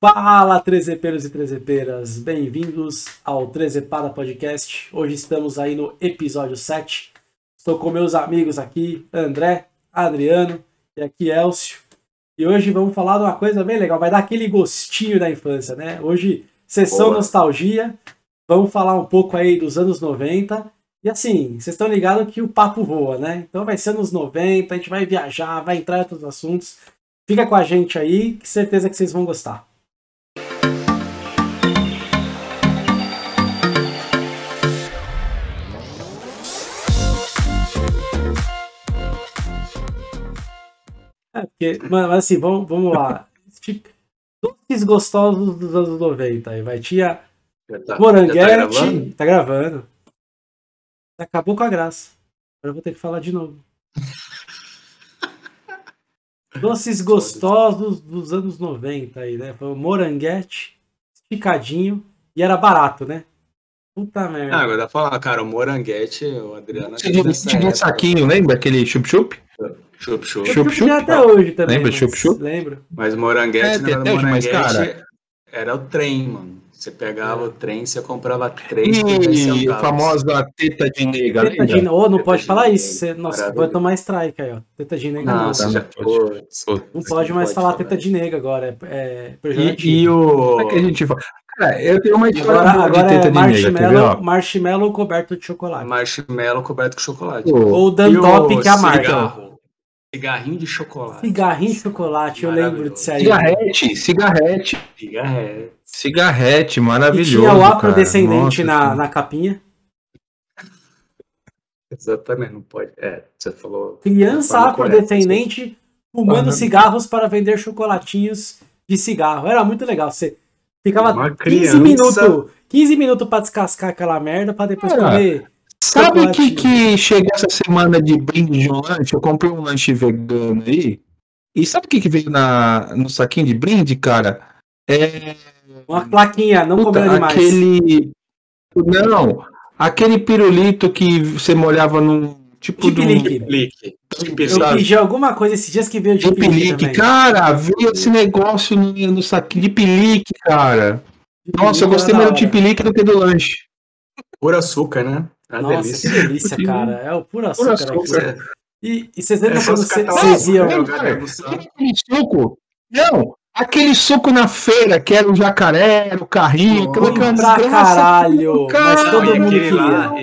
Fala, trezepeiros e trezepeiras! Bem-vindos ao Trezepada Podcast. Hoje estamos aí no episódio 7. Estou com meus amigos aqui, André, Adriano e aqui Elcio. E hoje vamos falar de uma coisa bem legal, vai dar aquele gostinho da infância, né? Hoje, sessão Boa. nostalgia, vamos falar um pouco aí dos anos 90. E assim, vocês estão ligados que o papo voa, né? Então vai ser anos 90, a gente vai viajar, vai entrar em outros assuntos. Fica com a gente aí, que certeza que vocês vão gostar. É, porque, mas, assim, vamos, vamos lá. Doces gostosos dos anos 90. Aí vai, tinha tá, Moranguete. Tá gravando? tá gravando. Acabou com a graça. Agora eu vou ter que falar de novo. Doces gostosos dos anos 90 aí, né? Foi o moranguete, esticadinho e era barato, né? Puta merda. Ah, agora dá pra falar, cara, o moranguete, o Adriano. Tinha um saquinho, lembra? Aquele chup-chup? Chup-chup. Chup-chup até hoje também. Lembra chup-chup? Lembro. Mas moranguete é, não era moranguete, mas, cara... era o trem, mano. Você pegava o trem, você comprava três E a famosa teta de nega. Teta de nega. Oh, não teta pode falar isso. Você, nossa, vai tomar strike aí, ó. Teta de nega não. Não, já pode. Não pode mais falar teta de nega agora. É, é e, e o. Como é que a gente fala? Cara, eu tenho uma história agora, agora de teta é de marshmallow, marshmallow coberto de chocolate. Marshmallow coberto de chocolate. Ou Dantop que é a marca. Cigarrinho de chocolate. Cigarrinho de chocolate, eu lembro disso aí. Cigarrete, cigarrete. Cigarrete. Cigarrete, maravilhoso. E tinha o afrodescendente na, na capinha. Exatamente, não pode. É, você falou. Criança afrodescendente fumando cigarros para vender chocolatinhos de cigarro. Era muito legal. Você ficava 15 minutos, 15 minutos para descascar aquela merda para depois Era. comer Sabe o que, que chegou essa semana de brinde de um lanche? Eu comprei um lanche vegano aí. E sabe o que, que veio na, no saquinho de brinde, cara? É. Uma plaquinha, não Puta, comer animais. Aquele. Não, aquele pirulito que você molhava no. Tipo do. Eu pedi alguma coisa esses dias que veio de pilique. Cara, veio esse negócio no, no saquinho de pilique, cara. Nossa, eu gostei mais do tipilique do que do lanche. Por açúcar, né? É Nossa, delícia. que delícia, cara. É o puro açúcar. Puro açúcar. E, e vocês lembram quando vocês iam... Aquele suco... Não, aquele suco na feira, que era o jacaré, era o carrinho... Oh, aquela pra caralho! Cara, mas todo mundo queria. Lá,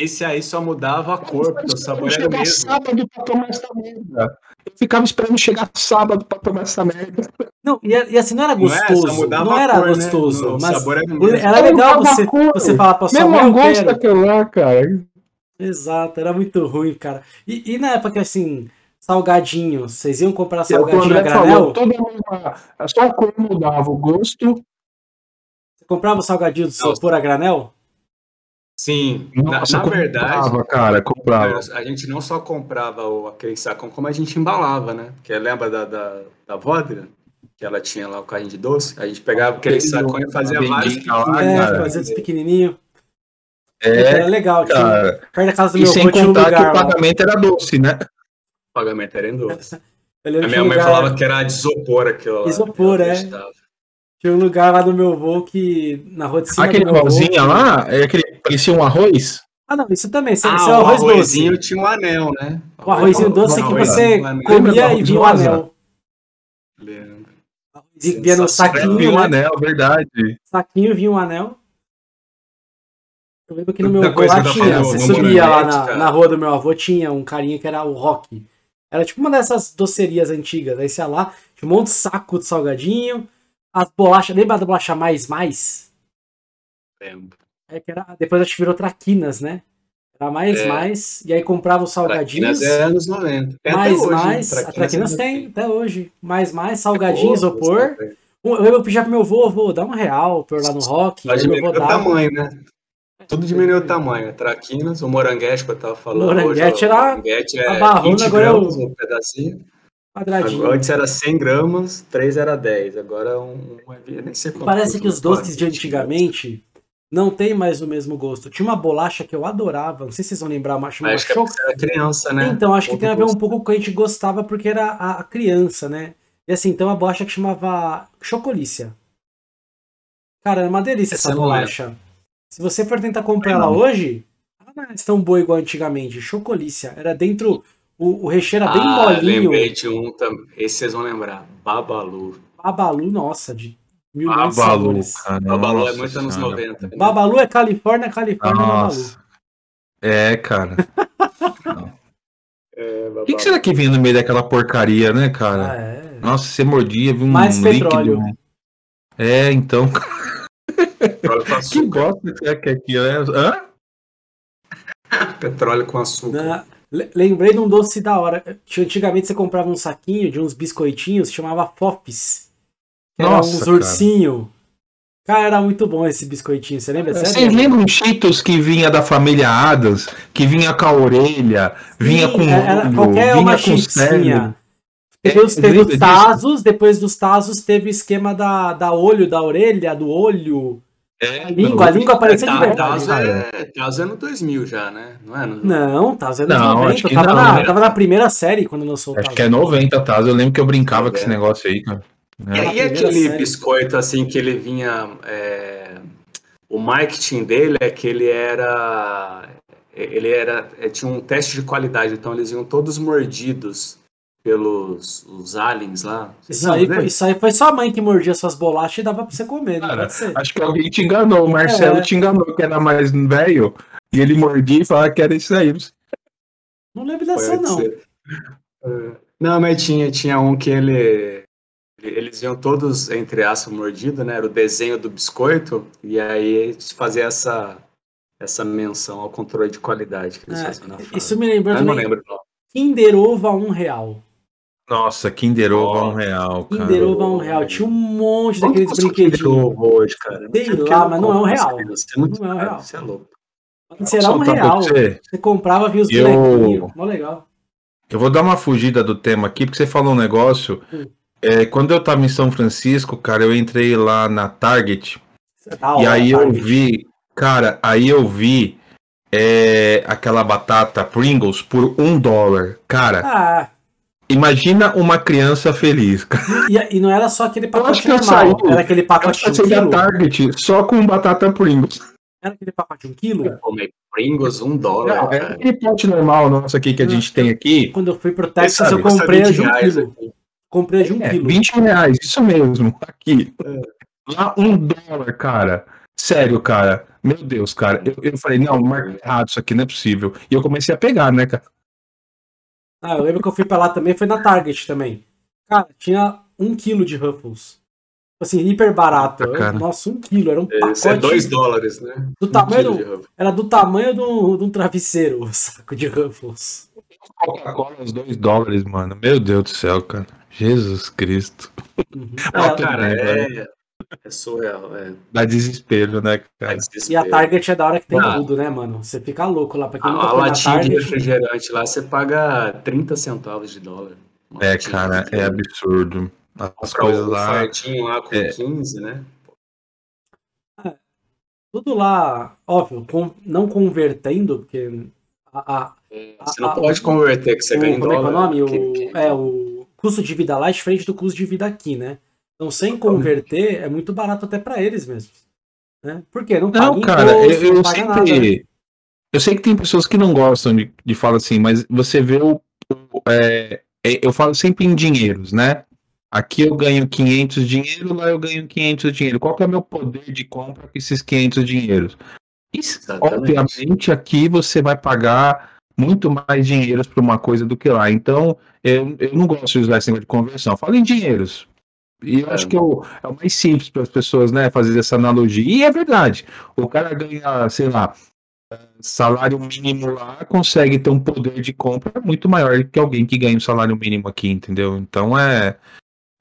esse aí só mudava a cor, porque o sabor era o mesmo. sábado pra tomar essa merda. Eu ficava esperando chegar sábado pra tomar essa merda. Não, e, e assim, não era gostoso. Não, é, não era cor, né? gostoso. Né? mas sabor era, mesmo. era legal você, você falar pra sua mãe. gosto daquilo lá, cara. Exato, era muito ruim, cara. E, e na época, assim, salgadinho, vocês iam comprar salgadinho a granel? Falou, toda só a cor mudava o gosto. Você comprava o salgadinho do por a granel? Sim, Nossa, na, na verdade, comprava, cara, comprava. A gente não só comprava o, aquele saco, como a gente embalava, né? Porque lembra da, da, da vodka? Que ela tinha lá o carrinho de doce. A gente pegava aquele saco e fazia vários é, fazia esse pequenininho. É, era legal, cara. Tinha, perto da casa do e meu sem contar um lugar, que o pagamento lá. era doce, né? O pagamento era em doce. a minha mãe lugar... falava que era de isopor aquilo lá. Isopor, é. Tinha um lugar lá do meu avô que, na rua de cima Aquele pãozinho lá, é aquele, parecia um arroz? Ah, não, isso também. Isso, ah, isso é o arroz arrozinho doce. tinha um anel, né? O arrozinho doce que você comia e vinha o um anel. Lembro. Vinha no saquinho. Vinha um né? anel, verdade. Saquinho vinha um anel. Eu lembro que no meu avô lá tinha, você subia lá na, na rua do meu avô, tinha um carinha que era o Rock. Era tipo uma dessas docerias antigas. Aí você ia lá, tinha um monte de saco de salgadinho, as bolachas, lembra da bolacha mais mais? Lembro. É que era, depois acho que virou traquinas, né? Era mais é. mais, e aí comprava os salgadinhos. Traquinas é anos 90. É mais hoje, mais, traquinas a traquinas tem até hoje. Mais mais, salgadinhos, isopor. Eu lembro pedir pro meu avô, avô, dá um real ir lá no rock. Só diminuiu o tamanho, né? Tudo diminuiu o tamanho. Traquinas, o moranguete que eu tava falando. Moranguete hoje, era. Moranguete é a barrona, agora eu... um pedacinho. Quadradinho. Antes era 100 gramas, 3 era 10. Agora um, um nem sei. Parece que os doces de antigamente não tem mais o mesmo gosto. Tinha uma bolacha que eu adorava, não sei se vocês vão lembrar, mas chamava Acho que é era criança, né? Então, acho que tem a ver um pouco com o que a gente gostava porque era a, criança, né? E assim, tem uma bolacha que chamava Chocolícia. Cara, é uma delícia Essa essa não bolacha. Se você for tentar comprar ela Não. hoje, ela não é tão boa igual antigamente. Chocolícia. Era dentro. O, o recheio era bem ah, molinho. lembrei de um também. Esse vocês vão lembrar. Babalu. Babalu, nossa, de mil Babalu, cara. Babalu é muito anos senhora. 90. né? Babalu é Califórnia, Califórnia é Babalu. Nossa. É, cara. É, O que, que será que vinha no meio daquela porcaria, né, Ah, cara? é. Nossa, você mordia, viu um Mais líquido. petróleo. É, então. Petróleo com Que açúcar. bosta que é que é? Hã? Petróleo com açúcar. Na- le- Lembrei de um doce da hora. Antigamente você comprava um saquinho de uns biscoitinhos, chamava Fofes. Era Nossa, uns cara. ursinho. Cara, era muito bom esse biscoitinho, você lembra? Vocês lembram Cheetos que vinha da família Adams? Que vinha com a orelha, vinha Sim, com era olho, qualquer vinha uma com cérebro. Teve, É, os, teve os? Tazos, depois dos Tazos teve o esquema da, da olho, da orelha, do olho. É, A língua, a língua parecia de Tá, verdade. Tazo cara. é, Tazo é no 2000 já, né? Não é? No... Não, Tazo é nos Não, 90. acho que Tava, não, na, né? tava na primeira série quando lançou o Acho Tazo. que é 90, tá? Eu lembro que eu brincava com esse É. negócio aí, cara. E, É. primeira aquele série. biscoito assim que ele vinha. é, O marketing dele é que ele era. Ele era. é, Tinha um teste de qualidade, então eles iam todos mordidos pelos os aliens lá. Isso aí, foi, isso aí foi sua mãe que mordia suas bolachas e dava pra você comer, não Cara, pode ser. Acho que alguém te enganou. O Marcelo É. te enganou, que era mais velho. E ele mordia e falava que era isso aí. Não lembro dessa, Pode não. ser. É. Não, mas tinha, tinha um que ele. Eles iam todos, entre aspas, mordido, né? Era o desenho do biscoito, e aí fazia essa, essa menção ao controle de qualidade que eles É, faziam na fala. isso me lembrou Eu não também. lembro. Kinder Ovo a um real. Nossa, Kinder Ovo a um real, cara. Kinder Ovo a um real. Tinha um monte Quanto daqueles o Kinder brinquedinhos. Ovo hoje, cara? Sei lá, mas não é um real. crianças, É muito Não é um caro, real. Você é louco. Será um real. você. Você comprava, via os Eu- bonequinhos. Mó legal. Eu vou dar uma fugida do tema aqui, porque você falou um negócio. Hum. É, quando eu tava em São Francisco, cara, eu entrei lá na Target Da e aí eu Target. vi, cara, aí eu vi é, aquela batata Pringles por um dólar. Cara, Ah, imagina uma criança feliz. cara. e, e não era só aquele pacote eu normal. saí- Era aquele Eu pacote de um passei da quilo. Target só com batata Pringles. Era aquele pacote de um quilo. Comer Pringles, um dólar, Não, é aquele pote normal nosso aqui que a Hum. gente tem aqui. Quando eu fui pro Texas, sabe, eu comprei a 20 de um reais quilo. aqui. Comprei de um É, quilo. 20 reais, isso mesmo, aqui. É. Lá um dólar, cara. Sério, cara. Meu Deus, cara. Eu, eu falei, não, marca errado, isso aqui não é possível. E eu comecei a pegar, né, cara? Ah, eu lembro que eu fui pra lá também, foi na Target também. Cara, tinha um quilo de Ruffles. Assim, hiper barato. Cara. Nossa, um quilo, era um pacote. Esse é 2 dólares, né? do Um tamanho. Era do tamanho de um, de um travesseiro, o saco de Ruffles. Coca-Cola, uns 2 dólares, mano. Meu Deus do céu, cara. Jesus Cristo. Uhum. Ah, É, Cara, é, é surreal. É, Dá desespero, né, cara? é e a desespero. Target é da hora que tem Ah. tudo, né, mano? Você fica louco lá. Pra quem A, nunca a latinha de refrigerante lá, você paga 30 centavos de dólar. Uma É, cara, é absurdo. As Comprar coisas lá. fartinho lá com é. 15, né? Tudo lá, óbvio, com- não convertendo, porque a, a- Você não a- pode converter que você o, ganha em como é é o dólar. nome? O, que- que- é, o custo de vida lá é diferente do custo de vida aqui, né? Então, sem converter, é muito barato até pra eles mesmos. Né? Por quê? Não paga Não, cara, imposto, eu, eu não paga nada. né? sempre. Eu sei que tem pessoas que não gostam de, de falar assim, mas você vê o. o- é, é, eu falo sempre em dinheiros, né? Aqui eu ganho 500 dinheiro, lá eu ganho 500 dinheiro. Qual que é o meu poder de compra com esses 500 dinheiros? Exatamente. obviamente, aqui você vai pagar muito mais dinheiros para uma coisa do que lá. Então, eu, eu não gosto de usar esse negócio de conversão. Fala em dinheiros. E eu É. acho que é o, é o mais simples para as pessoas, né, fazer essa analogia. E é verdade. O cara ganha, sei lá, salário mínimo lá, consegue ter um poder de compra muito maior que alguém que ganha um salário mínimo aqui, entendeu? Então é,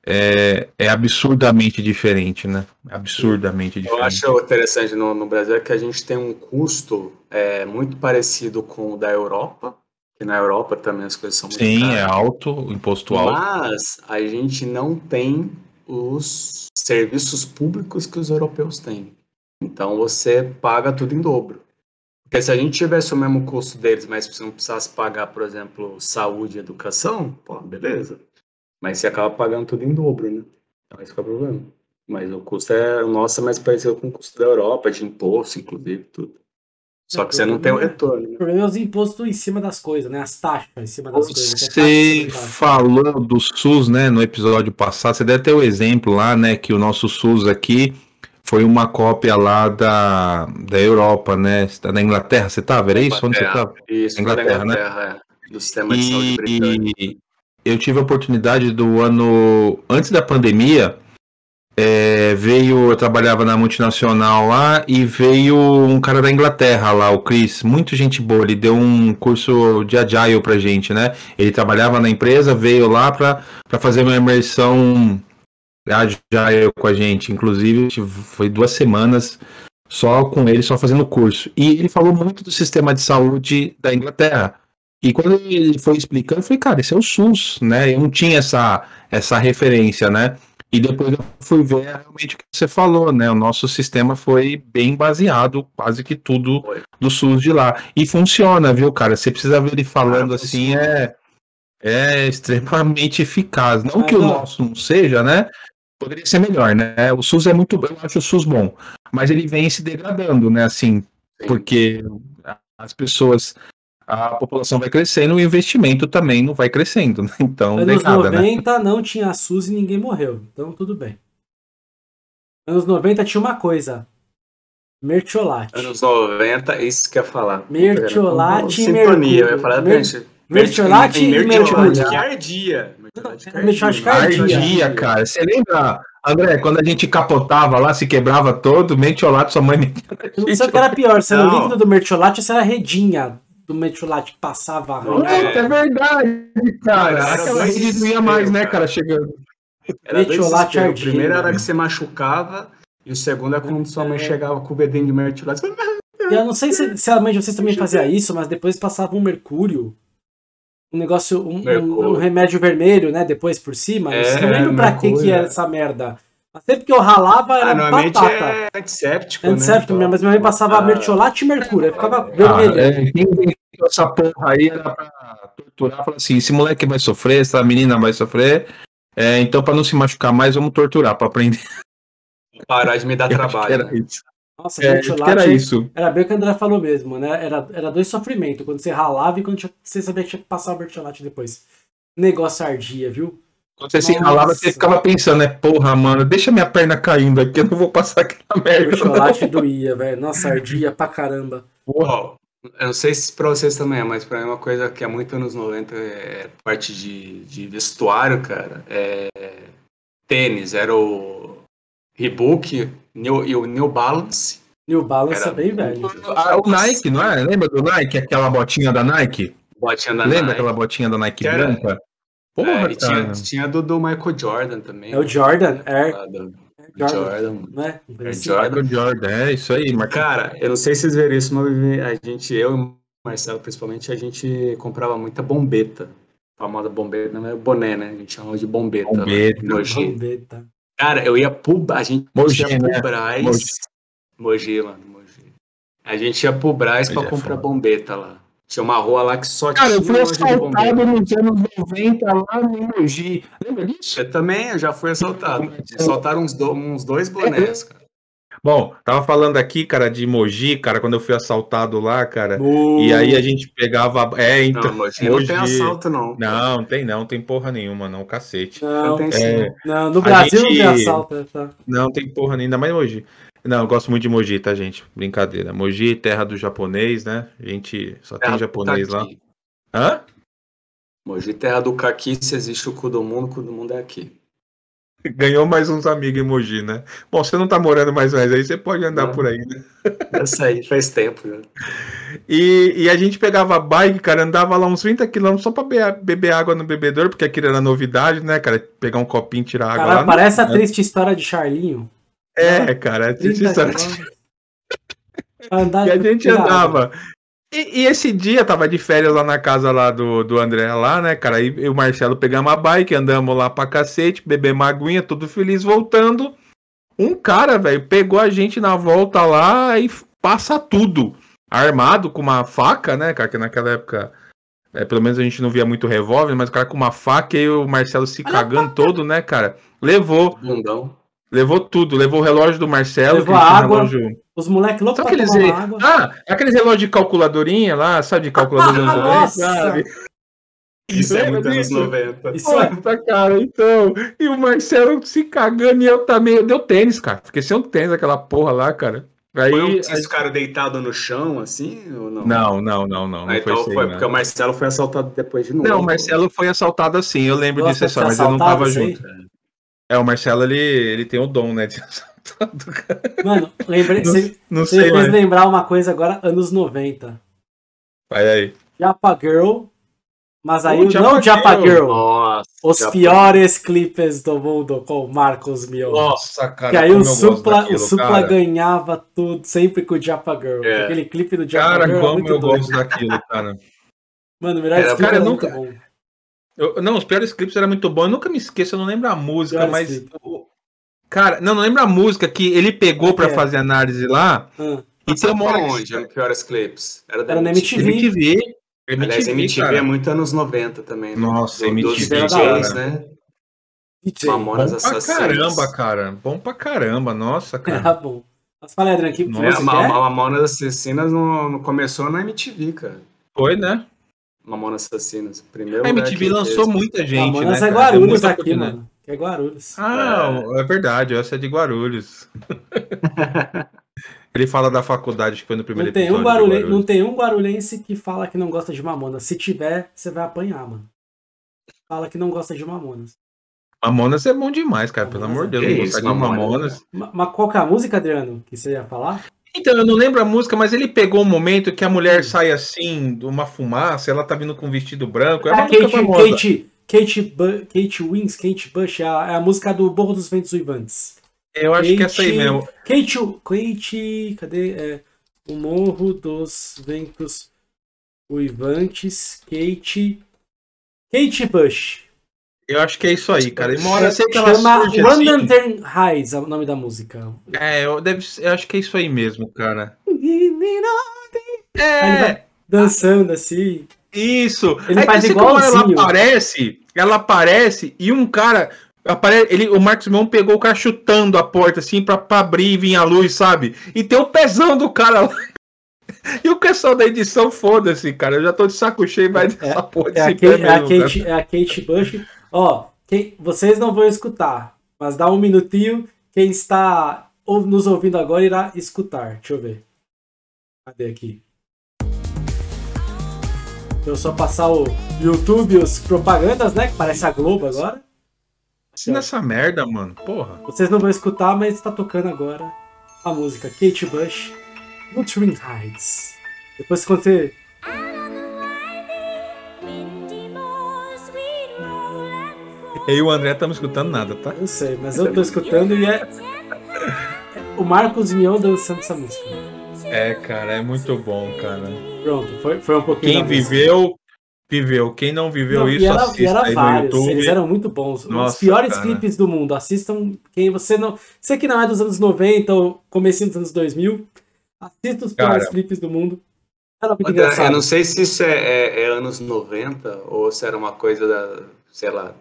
é, é absurdamente diferente, né? Absurdamente Eu diferente. acho interessante no, no Brasil é que a gente tem um custo é, muito parecido com o da Europa, que na Europa também as coisas são muito Sim, caras. é alto, o imposto alto. Mas a gente não tem os serviços públicos que os europeus têm. Então você paga tudo em dobro. Porque se a gente tivesse o mesmo custo deles, mas você não precisasse pagar, por exemplo, saúde e educação, pô, beleza. Mas você acaba pagando tudo em dobro, né? Então esse que é o problema. Mas o custo é. O nosso é mais parecido com o custo da Europa, de imposto, inclusive, tudo. Só que você não tem o retorno. O Né? problema é os impostos em cima das coisas, né? As taxas em cima das coisas. que é Você falou do SUS, né, no episódio passado, você deve ter o exemplo lá, né, que o nosso SUS aqui foi uma cópia lá da, da Europa, né, da Inglaterra, você tava, era isso? Onde você Inglaterra. tava? Isso, Inglaterra, Inglaterra, né? Inglaterra é. Do sistema de saúde britânico. Eu tive a oportunidade do ano antes da pandemia. é, veio, eu trabalhava na multinacional lá e veio um cara da Inglaterra lá, o Chris, muito gente boa. Ele deu um curso de agile pra gente, né? Ele trabalhava na empresa, veio lá pra, pra fazer uma imersão agile com a gente. Inclusive, foi duas semanas só com ele, só fazendo curso. E ele falou muito do sistema de saúde da Inglaterra. E quando ele foi explicando, eu falei, cara, esse é o SUS, né? Eu não tinha essa, essa referência, né? E depois eu fui ver realmente o que você falou, né? O nosso sistema foi bem baseado, quase que tudo do SUS de lá. E funciona, viu, cara? Você precisa ver ele falando Ah, assim, é, é extremamente eficaz. Não Mas, que o ó. nosso não seja, né? Poderia ser melhor, né? O SUS é muito bom, eu acho o SUS bom. Mas ele vem se degradando, né? Assim, Sim. porque as pessoas, a população vai crescendo e o investimento também não vai crescendo, né? Então, Anos né? 90 não tinha SUS e ninguém morreu. Então tudo bem. Anos 90 tinha uma coisa. Mertiolate. Anos 90, isso que eu ia falar. Mertiolate e Sintonia, eu ia mercúrio. falar, Mer- mertiolate e mertiolate mercúrio. que ardia. Mertiolate que mertiolate ardia. ardia. Cara. Você lembra, André, quando a gente capotava lá, se quebrava todo, mentiolato, sua mãe não sei o que era pior, se era o Não. líquido do mertiolate ou se era redinha do mertiolate que passava. Não, Puta, é verdade, cara. Era Aquela dois rede ia mais, né, cara, chegando. Era dois Mertiolate desesperos. O primeiro era que você machucava e o segundo é quando sua mãe É. chegava com o bedinho de mertiolate. E eu não sei se, se a mãe de vocês também fazia isso, mas depois passava um mercúrio. Um negócio, um, um- um remédio vermelho, né? Depois por cima. É, eu não lembro pra que, mercúrio, que era é. essa merda. Mas sempre que eu ralava era Ah, normalmente batata. é antisséptico, Antisséptico, né? mas minha mãe passava Ah, mertiolate e mercúrio. Aí ficava Ah, vermelho. é, quem inventou essa porra aí era pra torturar, falar assim, esse moleque vai sofrer, essa menina vai sofrer, é, então pra não se machucar mais, vamos torturar, pra aprender. Parar de me dar Eu que trabalho. era né? isso. Nossa, É, que mertiolate era isso. era bem o que o André falou mesmo, né? Era, era dois sofrimentos. Quando você ralava e quando tinha- você sabia que tinha que passar o mertiolate depois. Negócio ardia, viu? Quando você se ralava, você ficava pensando, né, porra, mano, deixa minha perna caindo aqui, eu não vou passar aquela merda. Mertiolate doía, velho. Nossa, ardia pra caramba. Ó, eu não sei se pra vocês também é, mas pra mim uma coisa que é muito anos 90 é parte de, de vestuário, cara. É tênis, era o Reebok New, e o New Balance. New Balance Era é bem velho. Ah, o Nike, não é? Lembra do Nike? Aquela botinha da Nike? Botinha da Lembra Nike. aquela botinha da Nike Que era- branca? Porra, É, e tinha, tinha do, do Michael Jordan também. É o Jordan, do- do Jordan, Jordan. mano. não é? Assim. Jordan. Jordan, é isso aí, Marcos. Cara, eu não sei se vocês viram isso, mas a gente, eu e o Marcelo principalmente, a gente comprava muita bombeta. A famosa bombeta, não é boné, né? A gente chamava de bombeta. lá, Bombeta. Mogi. Bombeta. Cara, eu ia pro. A gente Mogi, ia pro né? Brás. Mogi. Mogi. mano, Mogi. A gente ia pro Brás Mogi pra é comprar foda. bombeta lá. Tinha uma rua lá que só Cara, eu tinha fui loja de bombeta. assaltado nos anos 90 lá no Mogi. Lembra disso? Eu também, eu já fui assaltado. Me assaltaram uns, do- uns dois bonés, cara. Bom, tava falando aqui, cara, de Mogi, cara, quando eu fui assaltado lá, cara. Uh, E aí a gente pegava. É, então. Não, Mogi não tem assalto, não. Não, tem não, tem porra nenhuma, não, cacete. Não, tem É, sim. não, no Brasil não gente- tem assalto. Tá? Não, tem porra nenhuma, ainda mais Mogi. Não, eu gosto muito de Mogi, tá, gente? Brincadeira. Mogi, terra do japonês, né? A gente só Terra tem japonês lá. Hã? Mogi, terra do caqui, se existe o cu do mundo, o cu do mundo é aqui. Ganhou mais uns amigos em Mogi, né? Bom, você não tá morando mais mais aí, você pode andar Não. por aí, né? Essa aí faz tempo, né? E, e a gente pegava a bike, cara, andava lá uns 30 quilômetros só pra be- beber água no bebedouro, porque aquilo era novidade, né, cara? Pegar um copinho e tirar água lá. parece a né? triste história de Charlinho. É, cara, é 30 história-. Andar E a gente andava. E, e esse dia tava de férias lá na casa lá do, do André lá, né, cara? E, e o Marcelo pegamos a bike, andamos lá pra cacete, bebemos aguinha, tudo feliz, voltando. Um cara, velho, pegou a gente na volta lá e passa tudo. Armado com uma faca, né, cara? Que naquela época É, pelo menos a gente não via muito revólver, mas o cara com uma faca e o Marcelo se cagando todo, né, cara? Levou. Bundão. Levou tudo. Levou o relógio do Marcelo. Levou água. Relógio... Os moleques loucos pra aqueles... tomar água. Ah, aqueles relógios de calculadorinha lá, sabe, de calculador dos anos sabe? Isso é muito anos 90. Isso Nossa, é... cara, então. E o Marcelo se cagando e eu também. Eu deu tênis, cara. Fiquei sem um tênis aquela porra lá, cara. Aí, foi um, aí... cara deitado no chão, assim, ou não? Não, não, não, não. Ah, então foi, foi porque o Marcelo foi assaltado depois de novo. Não, o Marcelo foi assaltado assim, eu lembro Nossa, disso só, mas eu não tava assim? junto. É, o Marcelo, ele, ele tem o dom, né, de cara. Mano, lembrei, não, você, não você sei, fez lembrar uma coisa agora, anos 90. Vai aí. Japa Girl mas aí o não Japa Girl. Nossa, os Japa. piores clipes do mundo com o Marcos Mion. Nossa, cara. Que aí o Supla, daquilo, o Supla ganhava tudo sempre com o Japa Girl. É. Aquele clipe do Japa cara, Girl. Cara, como eu doido. gosto daquilo, cara. Mano, o melhor clipe cara, é nunca... bom. Eu, não, os piores clipes eram muito bons. Eu nunca me esqueço, eu não lembro a música, mas. Cara, não, não lembro a música que ele pegou para é. fazer análise lá. Hum. E uma onde? Que... Piores clipes? Era, era na MTV. MTV. MTV, Aliás, MTV cara. é muito anos 90 também. Né? Nossa, Do, MTV. Dos DJs, né? DJ. Mamonas bom pra caramba, cara. Bom pra caramba, nossa, cara. Era bom. Mas fala, Adriano, que é, a, a Mamonas Assassinas não, não começou na MTV, cara. Foi, né? Mamonas Assassinas. Primeiro a MTV lançou fez. muita gente, Mamonas né, é Guarulhos é aqui, né? mano. Que é Guarulhos. Ah, é, é verdade. Essa é de Guarulhos. Ele fala da faculdade que foi no primeiro não tem episódio. Um Guarulhense, não tem um guarulhense que fala que não gosta de Mamonas. Se tiver, você vai apanhar, mano. Fala que não gosta de Mamonas. Mamonas é bom demais, cara. Pelo amor de Deus, não gostar de Mamonas. Mas qual que é a música, Adriano, que você ia falar? Então, eu não lembro a música, mas ele pegou um momento que a mulher sai assim, de uma fumaça, ela tá vindo com um vestido branco. É uma Kate, Kate, Kate, Bu Kate Wings, Kate Bush, é a, é a música do Borro dos Ventos Uivantes. Eu acho Kate, que é essa aí mesmo. Kate, Kate, cadê? É, o Morro dos Ventos Uivantes, Kate, Kate Bush. Eu acho que é isso aí, cara. E uma hora eu sei que ela Chama London. Highs, é o nome da música. É, eu, deve, eu acho que é isso aí mesmo, cara. É. dançando assim. Isso. Ele é faz igualzinho. Ela aparece, ela aparece e um cara Apare... Ele, o Marcos Mion pegou o cara chutando a porta assim pra, pra abrir e vir a luz, sabe? E tem o pezão do cara lá. E o pessoal da edição, foda-se, cara. Eu já tô de saco cheio, vai dessa é, porra é, a Kate, mesmo, é, a Kate, é a Kate Bush. Ó, quem, vocês não vão escutar, mas dá um minutinho. Quem está nos ouvindo agora irá escutar. Deixa eu ver. Cadê aqui? Deixa eu só passar o YouTube, os propagandas, né? Que parece a Globo agora. Assina essa merda, mano. Porra. Vocês não vão escutar, mas está tocando agora a música Kate Bush, Wuthering Heights. Depois quando você... Eu e o André estamos escutando nada, tá? Eu sei, mas eu tô escutando e é... O Marcos Mion dançando essa música. É, cara, é muito bom, cara. Pronto, foi, foi um pouquinho. Quem viveu, viveu. Quem não viveu não, isso, era, assista era aí vários, no YouTube. Eles eram muito bons. Nossa, Os piores cara. clipes do mundo. Assistam quem você não... Você que não é dos anos 90 ou comecinho dos anos 2000, assista os piores cara, clipes do mundo. Era muito engraçado. Eu não sei se isso é, é, é, anos 90 ou se era uma coisa da... Sei lá...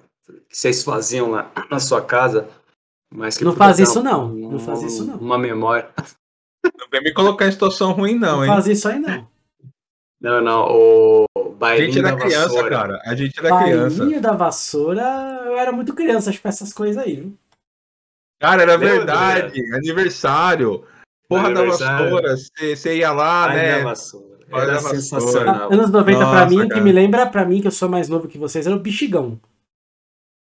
Que vocês faziam lá na sua casa. Mas que não faz isso não. Um, não faz isso não. Uma memória. Não vem me colocar em situação ruim não, não hein? Não faz isso aí não. Não, não, o Bailinho a gente era criança, vassoura. cara. A gente era Bailinho criança. Bailinho da vassoura, eu era muito criança, acho que essas coisas aí, viu? Cara, era Meu verdade. Deus. Aniversário. Porra aniversário. da vassoura. Você ia lá, Ai, né? vassoura. Era, era sensacional. Anos 90 Nossa, pra mim, cara. que me lembra pra mim, que eu sou mais novo que vocês, era o Bexigão.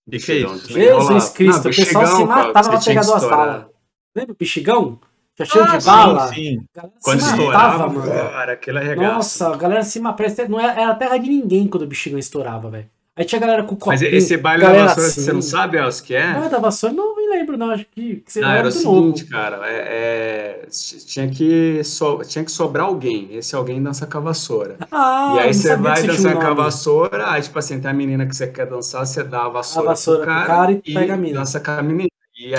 Bexigão. Jesus Cristo, não, o pessoal se matava pra pegar duas balas. Lembra o Bexigão? Já cheio ah, de bala. Sim, sim. Quando estourava, mano. Cara, aquilo é Nossa, a galera se matava. Não era, era terra de ninguém quando o bexigão estourava, velho. Aí tinha a galera com copinho. Mas esse baile da vassoura, assim. você não sabe, Elcio, que é? Não, da vassoura não lembro, não. Acho que, que você não, era o seguinte, novo. cara. É, é, tinha, que so, tinha que sobrar alguém. Esse alguém dança com a vassoura. Ah, e aí você vai dançar com a vassoura. Aí, tipo assim, tem a menina que você quer dançar, você dá a vassoura, a vassoura pro cara, cara e, e pega a menina. dança com a menina.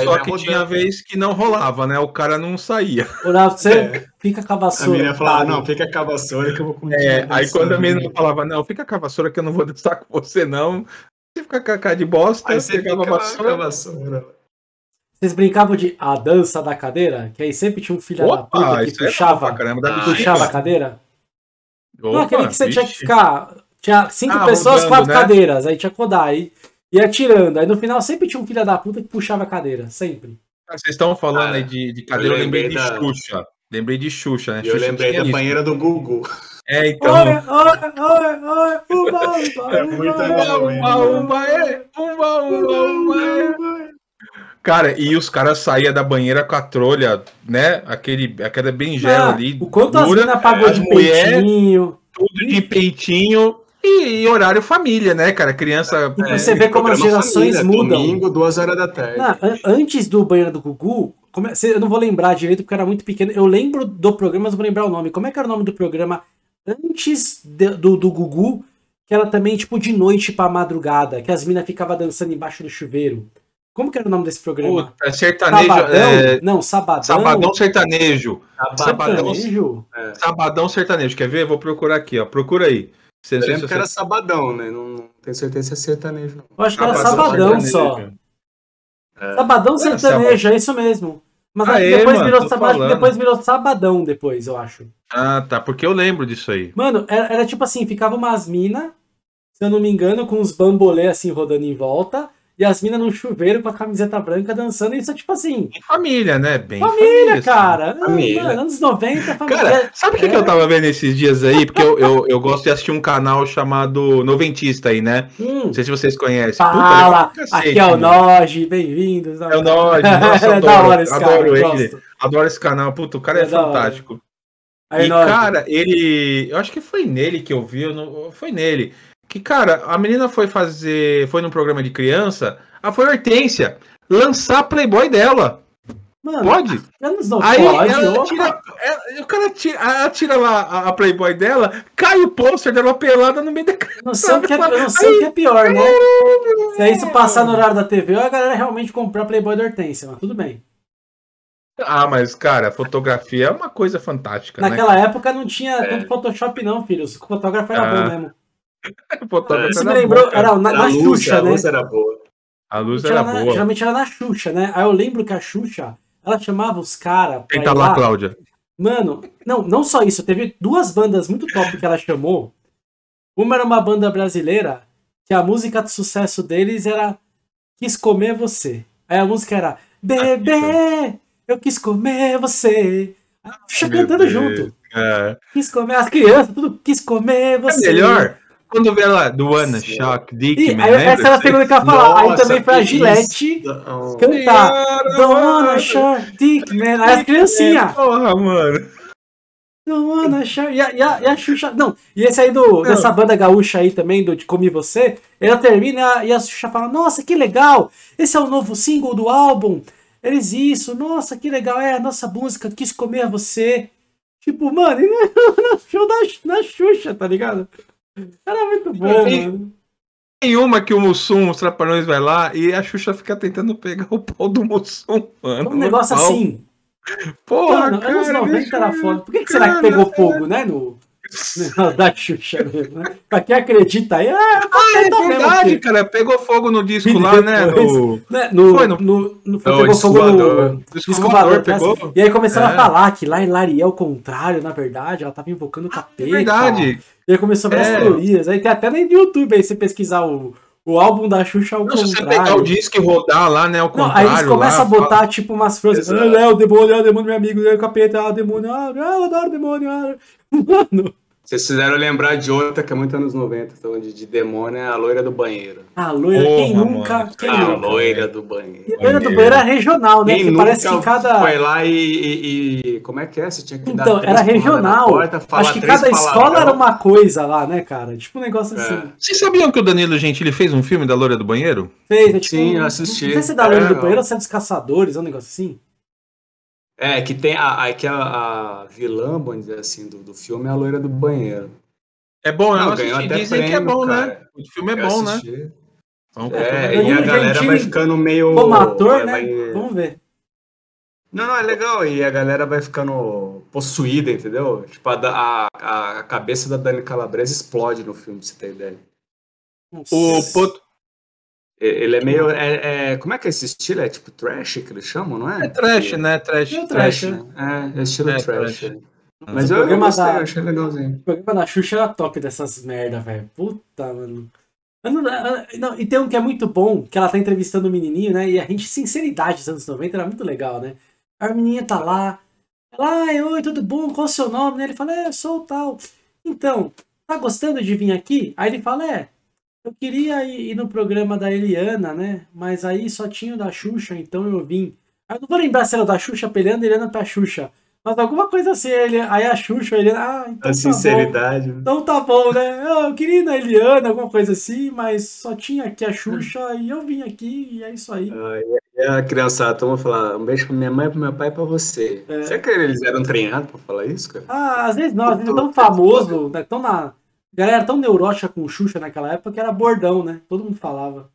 Só que rodando. tinha vez que não rolava, né? O cara não saía. Você, é. fica com a A vassoura. menina falava, otário. não, fica com a vassoura que eu vou comer. É, aí quando a menina falava, não, fica com a vassoura que eu não vou dançar com você, não. Você fica com a cara de bosta, Aí você pegava fica a com a vassoura. Vocês brincavam de a dança da cadeira? Que aí sempre tinha um filho da puta Opa, que isso é bom puxava, caramba, Ah, puxava a cadeira. não, aquele que você tinha que vixe. ficar. Tinha cinco Ah, pessoas, rodando, quatro né? cadeiras. Aí tinha que rodar. Aí ia tirando. Aí no final sempre tinha um filho da puta que puxava a cadeira. Sempre. Ah, Vocês estão falando Cara, aí de, de cadeira, eu eu lembrei lembrei de da- Xuxa. Lembrei de Xuxa, né? E eu Xuxa lembrei da isso. banheira do Gugu. É, então. Olha, olha, olha, olha. Uba, uba, É muito uba, bom, hein? Umba, umba, é, umba, umba, umba, é. Cara, e os caras saíam da banheira com a trolha, né? Aquele, aquela berinjela Ah, ali. O quanto as dura, minas pagou as de mulher- peitinho. tudo de peitinho e, e horário família, né, cara? Criança. E pra você ver como as gerações família, mudam. Domingo, duas horas da tarde. Não, an- antes do banheiro do Gugu, como é- eu não vou lembrar direito porque era muito pequeno. Eu lembro do programa, mas não vou lembrar o nome. Como é que era o nome do programa antes de- do, do Gugu? Que era também tipo de noite pra madrugada, que as minas ficavam dançando embaixo do chuveiro. Como que era o nome desse programa? Puta, sertanejo. Sabadão? é, Não, Sabadão. sabadão sertanejo. Sabadão, Sertanejo? sabadão sertanejo. Quer ver? Vou procurar aqui, ó. Procura aí. Você, Eu lembro que era sabadão, né? Não, não tenho certeza se é sertanejo, não. Eu acho que era Sabadão Sabadão só. É. Sabadão É, sertanejo, é isso mesmo. Mas é, depois, mano, virou, tô Saba- falando. depois virou Sabadão, depois, eu acho. Ah, tá. Porque eu lembro disso aí. Mano, era, era tipo assim, ficava umas minas, se eu não me engano, com uns bambolê assim rodando em volta, e as minas num chuveiro com a camiseta branca dançando, e isso é tipo assim, família, né? Bem família, assim. cara. Família. Mano, anos 90, família. Cara, sabe o que, É. que eu tava vendo esses dias aí? Porque eu, eu, eu gosto de assistir um canal chamado Noventista aí, né? Hum, Não sei se vocês conhecem. fala, legal pra cacete, aqui é o meu. Noge, bem-vindos. É o Noge, nossa, é adoro, da hora esse cara, adoro eu ele. gosto. Adoro esse canal. Puta, o cara é, É fantástico. Aí, e, Noge, cara, ele. Eu acho que foi nele que eu vi. Eu não, foi nele. Que, cara, a menina foi fazer. Foi num programa de criança. Ah, foi a Hortência. Lançar a Playboy dela. mano, Pode? anos 90, Aí pode, ela opa. tira, ela- o cara tira, ela tira lá a, a Playboy dela, cai o pôster dela pelada no meio da Eu não sei, o que é, não sei que é pior, né? Se é isso passar no horário da TV, a galera realmente comprar Playboy da Hortência, mas tudo bem. Ah, mas, cara, fotografia é uma coisa fantástica, né? Naquela época não tinha tanto Photoshop, não, filho. O fotógrafo era Ah, bom mesmo. Fotografia Isso era me lembrou, era na, na a luz, Xuxa, a né? luz era boa. A luz era era na- boa. geralmente era na Xuxa, né? Aí eu lembro que a Xuxa, ela chamava os caras Tenta ir lá, lá. Cláudia. Mano, não, não só isso, teve duas bandas muito top que ela chamou. Uma era uma banda brasileira, que a música de sucesso deles era Quis Comer Você. Aí a música era Bebê, eu quis comer você. A Xuxa Meu cantando Deus. junto. É. Quis comer, as crianças, tudo quis comer É você. melhor quando vê lá do Sim. Shock Dick, E man, essa era a segunda que eu ia falar. aí também foi a Gillette isso. cantar Dona Shark Dick Man. Aí as criancinhas. Porra, mano. Dona Shark. E a, e, a, e a Xuxa. Não, e esse aí do, dessa banda gaúcha aí também, do De Comi Você, ela termina e a Xuxa fala: Nossa, que legal! Esse é o novo single do álbum. Eles isso, nossa, que legal. É a nossa música, quis comer você. Tipo, mano, e no show da, na Xuxa, tá ligado? Era muito bom, E- mano. Tem uma que o Mussum, os trapalhões vai lá e a Xuxa fica tentando pegar o pau do Mussum, mano. Um negócio assim. Porra, Mano, cara. anos 90 deixa era foda. Por que, que será que pegou fogo, né? No, no da Xuxa mesmo, né? Pra quem acredita aí, é, Ah, é tá verdade, cara. Pegou fogo no disco E lá, né? No... né, no, Foi no, no- no, foi, É, o pegou fogo no disco voador, pegou? E aí começaram É. a falar que lá em Lari é o contrário, na verdade, ela tava invocando o É capeta. verdade. E aí começou várias É. teorias. Aí tem até no YouTube aí, você pesquisar o, o álbum da Xuxa ao Não, se você contrário. pegar o disco e rodar lá, né? Ao Não, contrário. aí eles começam lá, a botar, tipo, umas frases. Ah, é o demônio, é o demônio, meu amigo, é o capeta, é o demônio, ah, eu adoro demônio. ah." Mano, Vocês fizeram lembrar de outra que é muito anos 90, falando de, de demônio, é a loira do banheiro. a loira, Porra, quem nunca, mano. quem a nunca? loira do banheiro. E a loira do banheiro era regional, né? Quem nunca parece que cada... foi lá e, e- e- Como é que é? Você tinha que dar Então, era regional. porta, Acho que cada escola era uma coisa lá, né, cara? Tipo um negócio É. assim. Vocês sabiam que o Danilo Gentili fez um filme da Loura do Banheiro? Fez, é tipo, Sim, eu não- assisti. Não sei se é da loira É, do banheiro ó. ou se é dos caçadores, é um negócio assim. É, que tem a, a, que a, a vilã, vamos dizer assim, do, do filme é a loira do banheiro. É bom, eu Não, assisti. ganhou até Dizem que é prêmio, bom, né? cara. O filme é Eu bom, né? assisti. Vamos É, e a galera Gentili vai ficando meio. Como ator, vai- né? vai- Vamos ver. Não, não, é legal. E a galera vai ficando possuída, entendeu? Tipo, a, a, a cabeça da Dani Calabresa explode no filme, pra você ter ideia. O Poto. E- Ele é meio. É, é- como é que é esse estilo? É tipo trash que eles chamam, não é? É trash, né? Trash. É Trash, trash, né? É, é estilo É, trash. trash. é. Mas O eu, gostei, da- eu achei legalzinho. O programa da Xuxa era top dessas merda, velho. Puta, mano. Não- não, e tem um que é muito bom, que ela tá entrevistando o menininho, né? E a gente, sinceridade dos anos 90 era muito legal, né? A menininha tá lá. Ela, ai, oi, tudo bom? Qual o seu nome? Ele fala, é, eu sou o tal. Então, tá gostando de vir aqui? Aí ele fala, é, eu queria ir, ir no programa da Eliana, né? Mas aí só tinha o da Xuxa, então eu vim. Aí eu não vou lembrar se era o da Xuxa peleando e Eliana pra Xuxa. Mas alguma coisa assim, ele, aí a Xuxa, a Eliana, ah, então A tá bom. sinceridade. Então tá bom, né? Eu queria ir na Eliana, alguma coisa assim, mas só tinha aqui a Xuxa e eu vim aqui e é isso aí. E a criançada, toma falar um beijo pra minha mãe, pro meu pai e pra você. É. Será que eles eram treinados pra falar isso, cara? Ah, às vezes não, às vezes é tão famoso, né? tão na. A galera era tão neurótica com Xuxa naquela época que era bordão, né? Todo mundo falava.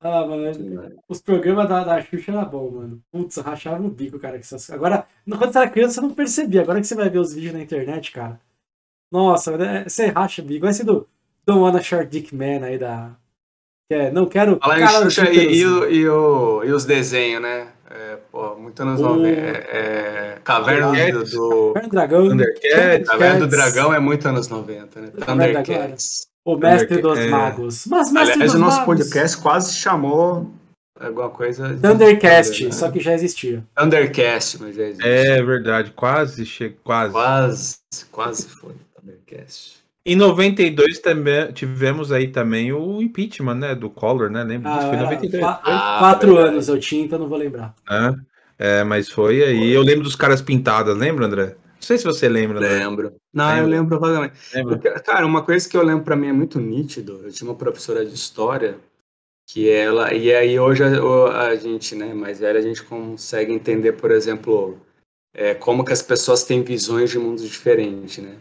Ah, mano, os programas da, da Xuxa era bom, mano. Putz, rachava o bico, cara. essas- Agora, quando você era criança, você não percebia. Agora que você vai ver os vídeos na internet, cara. Nossa, né, você racha o bico. Vai ser do Don't Wanna Short Dick Man aí da. Que é, não quero. Falar em cara Xuxa e, e, o- e, o- e os desenhos, né? É, pô, muito anos O- 90. É, é, Caverna do, do- Caverna do Dragão. Thundercats. Caverna do. Dragão é muito anos 90, né? Thundercats. O Mestre dos É. Magos. Mas Mestre Aliás, dos o nosso Magos. podcast quase chamou alguma coisa. de- Thundercast, né? só que já existia. Thundercast, mas já existe. É verdade, quase chega, quase. Quase, quase foi. Thundercast. Em 92 também tivemos aí também o impeachment, né, do Collor, né? Lembra disso? Ah, Foi em era 92. qua- foi, Ah, quatro verdade. anos eu tinha, então não vou lembrar. né? É, mas foi aí. Eu lembro dos caras pintadas, lembra, André? Não sei se você lembra, André. Lembro. Não, eu lembro vagamente. Lembra? Cara, uma coisa que eu lembro pra mim é muito nítido. Eu tinha uma professora de história que ela. E aí hoje a, a gente, né, mais velha, a gente consegue entender, por exemplo, é, como que as pessoas têm visões de mundos diferentes, né?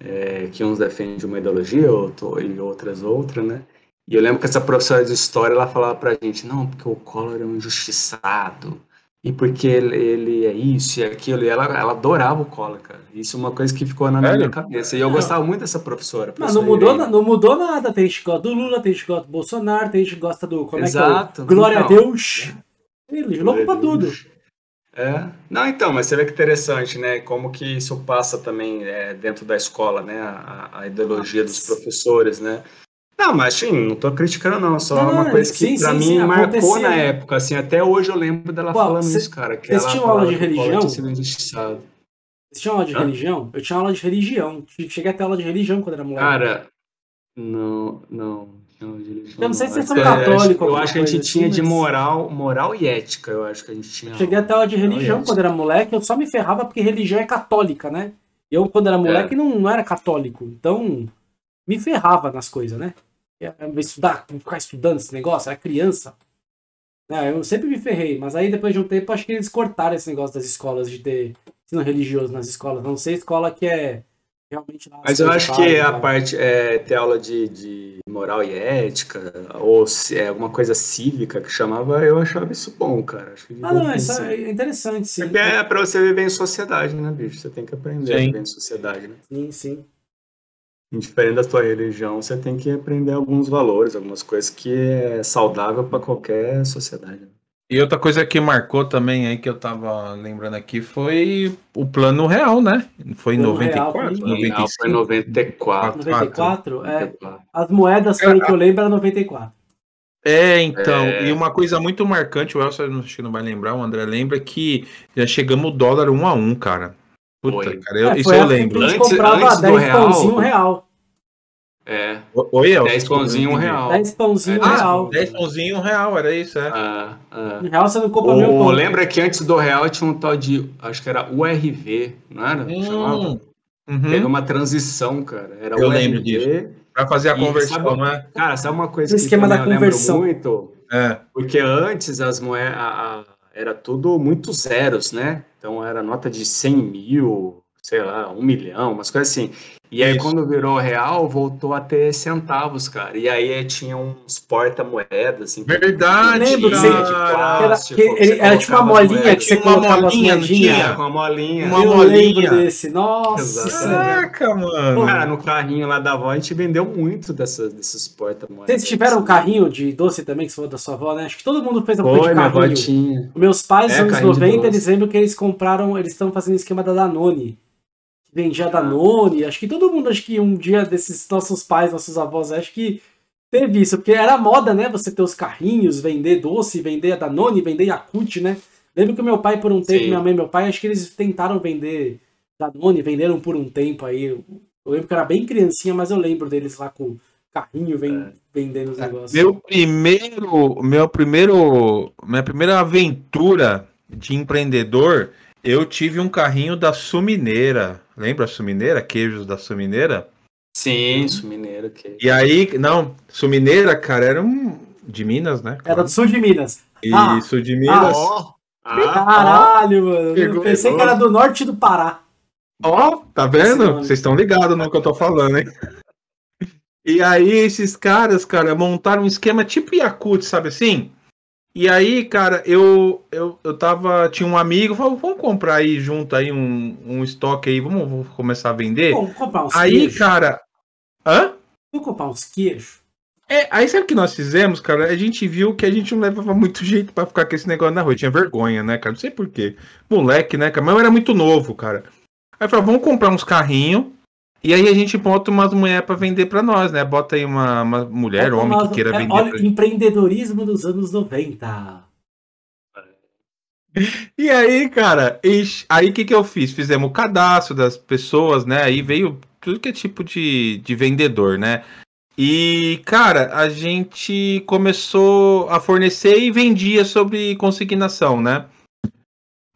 É, que uns defendem uma ideologia outro, e outras outra, né? E eu lembro que essa professora de história ela falava pra gente, não, porque o Collor é um injustiçado. E porque ele, ele é isso e aquilo, e ela, ela adorava o Collor, cara. Isso é uma coisa que ficou na minha Sério? cabeça. E eu Não. gostava muito dessa professora. Não, não, mudou, na- não mudou nada. Tem gente que gosta do Lula, tem gente que gosta do Bolsonaro, tem gente que gosta do. Como Exato. é que é? Glória a Então. Deus. Ele, louco pra tudo. É. Não, então, mas você vê que interessante, né? Como que isso passa também é, dentro da escola, né? A, a ideologia dos professores, né? Não, mas sim, não tô criticando, não. Só Não, uma coisa que sim, mim sim, marcou acontecia. na época, assim, até hoje eu lembro dela Pô, falando cê- isso, cara. Que vocês ela tinham aula de religião? tinha sido injustiçado. Você tinha aula de Hã? religião? Eu tinha aula de religião. Cheguei até aula de religião quando era moleque. Cara, não, não. Eu não sei se vocês Acho são que- católicos, Eu acho que a gente coisa tinha assim, de moral, moral e ética, eu acho que a gente tinha. Cheguei até aula de religião quando era moleque, eu só me ferrava porque religião é católica, né? Eu, quando era moleque, não, não era católico. Então, me ferrava nas coisas, né? Eu estudar, ficar estudando esse negócio, era criança. É, eu sempre me ferrei, mas aí depois de um tempo acho que eles cortaram esse negócio das escolas de ter ensino religioso nas escolas. Não sei escola que é realmente. Mas eu acho que certificada, a parte é ter aula de, de moral e ética, ou se é alguma coisa cívica que chamava, eu achava isso bom, cara. Acho que Ah, não, isso é interessante, sim. Porque é pra você viver em sociedade, né, bicho? Você tem que aprender a Sim. viver em sociedade, né? Sim, sim. Indiferente da sua religião, você tem que aprender alguns valores, algumas coisas que é saudável pra qualquer sociedade. né? E outra coisa que marcou também aí que eu tava lembrando aqui foi o plano real, né? Foi em Plano real, 94, foi- Não, 95. foi 94. 94, é. 94. As moedas, pelo que eu lembro, era 94. É, então, É. e uma coisa muito marcante, o Elcio acho que não vai lembrar, o André lembra que já chegamos o dólar um a um, cara. Puta, Foi. cara, eu- É, isso eu lembro. que a gente Antes- comprava antes do 10 real, pãozinho real. É, Oi, Elcio. 10 pãozinho, um real. 10 pãozinho Ah, real. 10 pãozinho um real, era isso, é. Ah, ah. Em real você não compra meu pão. lembra que antes do real tinha um tal de, acho que era URV, não era? Chamava? Hum, Teve uhum, uma transição, cara. Era Eu URV. lembro disso. Pra fazer a E conversão, sabe- né? Cara, sabe uma coisa O que esquema da eu lembro conversão. muito? É. Porque antes as moedas era tudo muito zeros, né? Então era nota de 100 mil, sei lá, um milhão, umas coisas assim. E aí, Isso. quando virou real, voltou a ter centavos, cara. E aí tinha uns porta-moedas, assim. Verdade, lembro você- de Era, que era tipo uma as molinha moedas. que você Tinha uma colocava as molinha, moedinhas. tinha? com a molinha. Uma eu molinha. desse. Nossa. Caraca, mano. Cara, no carrinho lá da avó, a gente vendeu muito dessas, desses porta-moedas. Vocês tiveram um carrinho de doce também, que você falou da sua avó, né? Acho que todo mundo fez alguma Foi, coisa de minha avó carrinho. tinha. Meus pais, nos É, anos carrinho de 90, doce. eles lembram que eles compraram, eles estão fazendo esquema da Danone. Vendia Danone. Acho que todo mundo, acho que um dia desses nossos pais, nossos avós, acho que teve isso. Porque era moda, né? Você ter os carrinhos, vender doce, vender a Danone, vender Yakult, né? Lembro que meu pai, por um tempo, Sim. minha mãe e meu pai, acho que eles tentaram vender Danone, venderam por um tempo aí. Eu lembro que eu era bem criancinha, mas eu lembro deles lá com carrinho ven- vendendo os negócios. Meu primeiro, meu primeiro, minha primeira aventura de empreendedor, eu tive um carrinho da Sumineira. Lembra a Sumineira? Queijos da Sumineira? Sim, isso, mineiro. Que... E aí, não, Sumineira, cara, era um de Minas, né? Era do sul de Minas. Ah, Isso, de Minas. Ó, ah, Caralho, mano. Pegou, eu pensei pegou. que era do norte do Pará. Ó, tá Esse vendo? Vocês estão ligados no que eu tô falando, hein? E aí, esses caras, cara, montaram um esquema tipo Yakut, sabe assim? E aí, cara, eu, eu, eu tava. Tinha um amigo, falou, vamos comprar aí junto aí um, um estoque aí, vamos, vamos começar a vender. Vamos comprar uns aí, queijos. cara. Hã? Vamos comprar uns queijos. É, aí sabe o que nós fizemos, cara? A gente viu que a gente não levava muito jeito pra ficar com esse negócio na rua. Tinha vergonha, né, cara? Não sei porquê. Moleque, né, cara? Mas eu era muito novo, cara. Aí eu falei, vamos comprar uns carrinhos. E aí a gente bota umas mulheres pra vender pra nós, né? Bota aí uma, uma mulher, Vamos homem lá, que queira é, vender. Olha, pra empreendedorismo dos anos 90. E aí, cara, ixi, aí o que que eu fiz? Fizemos o cadastro das pessoas, né? Aí veio tudo que é tipo de, de vendedor, né? E, cara, a gente começou a fornecer e vendia sobre consignação, né?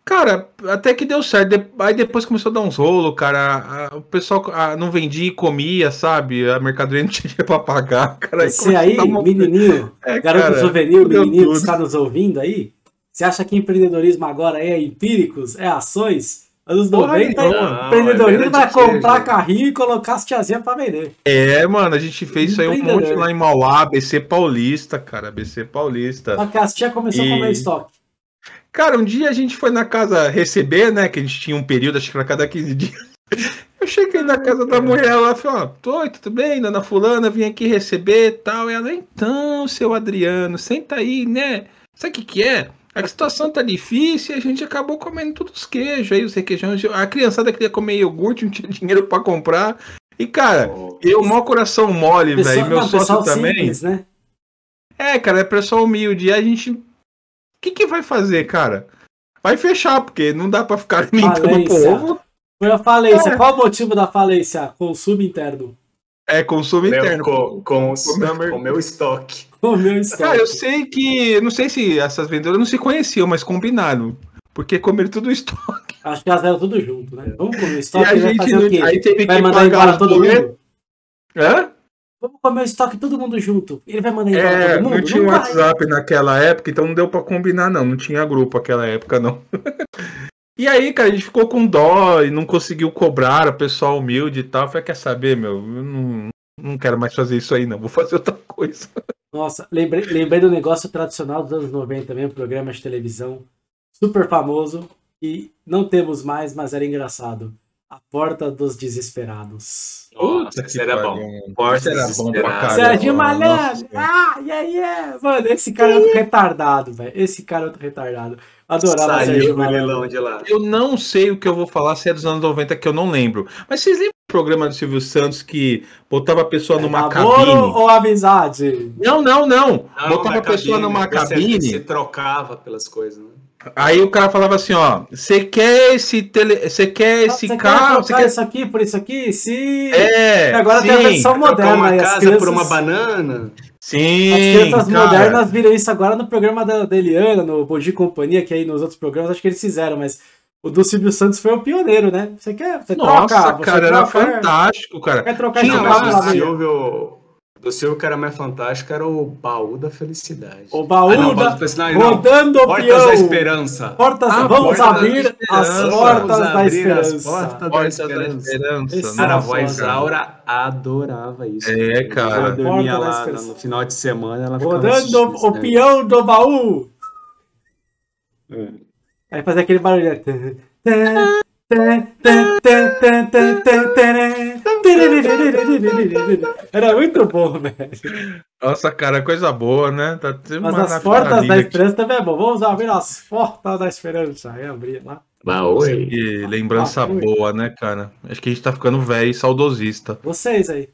Cara, até que deu certo. Aí depois começou a dar uns rolos, cara. A- o pessoal não vendia e comia, sabe? A mercadoria não tinha pra pagar, cara. Você a aí, uma- menininho, É, garoto cara, juvenil, menininho que tudo. está nos ouvindo aí, você acha que empreendedorismo agora é empíricos, é ações? Anos Porra 90, nenhuma. empreendedorismo Não, é é comprar carrinho e colocar as tiazinhas pra vender. É, mano, a gente fez isso aí um monte lá em Mauá, BC Paulista, cara, BC Paulista. Só que as tias começou a E- comer estoque. Cara, um dia a gente foi na casa receber, né? Que a gente tinha um período, acho que era cada 15 dias. Eu cheguei na casa da mulher lá, falei, ó, oi, tudo bem, dona fulana, vim aqui receber e tal. E ela, então, seu Adriano, senta aí, né? Sabe o que que é? A situação tá difícil e a gente acabou comendo todos os queijos aí, os requeijões. A criançada queria comer iogurte, não tinha dinheiro pra comprar. E, cara, eu, mau coração mole, velho, meu não, sócio também. simples, né? É, cara, é pessoal humilde. E a gente. O que, que vai fazer, cara? Vai fechar, porque não dá pra ficar alimentando o povo. Foi a falência. É. Qual o motivo da falência? Consumo interno. É consumo Meu, interno. com, com, Com meu com o meu estoque. O meu estoque. Cara, eu sei que. Não sei se essas vendedoras não se conheciam, mas combinaram. Porque comeram tudo o estoque. Acho que elas eram tudo junto, né? Vamos comer E estoque a e vai gente não. quê? Aí teve Vai que mandar pagar embora todo boletos. mundo? Hã? Vamos comer o estoque todo mundo junto. Ele vai mandar embora É, todo mundo? não tinha vai. WhatsApp naquela época, então não deu pra combinar, não. Não tinha grupo naquela época, não. e aí, cara, a gente ficou com dó e não conseguiu cobrar, o pessoal humilde e tal. Falei, quer saber, meu? Eu não, não quero mais fazer isso aí, não. Vou fazer outra coisa. Nossa, lembrei, lembrei do negócio tradicional dos anos 90 também, um programa de televisão super famoso e não temos mais, mas era engraçado. A Porta dos Desesperados. Nossa, isso era bom. Porta era bom pra. Sérgio. Malandro! Ah, yeah, yeah! Mano, esse cara é outro retardado, velho. Esse cara é outro retardado. Adorava Saiu Sérgio o leilão Malandro. de lá. Eu não sei o que eu vou falar se é dos anos 90 que eu não lembro. Mas vocês lembram do programa do Silvio Santos que botava a pessoa numa Namoro cabine? ou amizade? Não, não, não. Não, botava a pessoa cabine, numa você- cabine. Você trocava pelas coisas, né? Aí o cara falava assim, ó, você quer esse tele, você quer esse carro, você trocar quer isso aqui por isso aqui? Sim! É, E agora sim, tem a versão moderna uma casa crianças, por uma banana. sim, as crianças cara. modernas viram isso agora no programa da, da Eliana, no Bom Dia e Companhia, que aí nos outros programas acho que eles fizeram, mas o do Silvio Santos foi o pioneiro, né? Você quer? Você Nossa, troca, você cara, era troca, fantástico, cara. Quer trocar Tinha esse lá carro Mas lá o dentro? Silvio, Do seu que era mais fantástico era o baú da felicidade. O baú Ah, não, da... felicidade, não. Rodando o Portas peão. da Esperança. Portas... Ah, Vamos Portas da abrir as Esperança. portas Vamos da abrir as esperança. portas da Porta da Esperança. Cara, a voz. Aura adorava isso. É, cara. Eu dormia Porta da lá no final de semana, ela Rodando isso, o né? peão do baú. É. Aí fazia aquele barulho. Era muito bom, velho. Nossa, cara, coisa boa, né? Tá Mas as portas da natalina aqui. esperança também é bom. Vamos abrir as portas da esperança. Aí abria lá. Baú, hein? Que lembrança Ah, boa, né, cara? Acho que a gente tá ficando velho e saudosista. Vocês aí.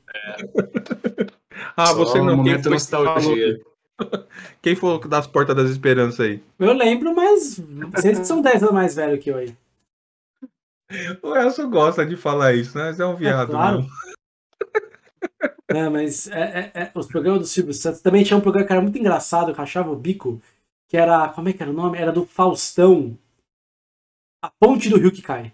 Ah, Só você um não. Quem momento foi, que nostalgia. quem falou das portas das esperanças aí? Eu lembro, mas vocês são 10 anos mais velhos que eu aí. O Elcio gosta de falar isso, né? Mas é um viado. claro. mesmo. Não, mas é, é- é- os programas do Silvio Santos também tinha um programa que era muito engraçado, que eu rachava o bico, que era. Como é que era o nome? Era do Faustão. A ponte do rio que cai.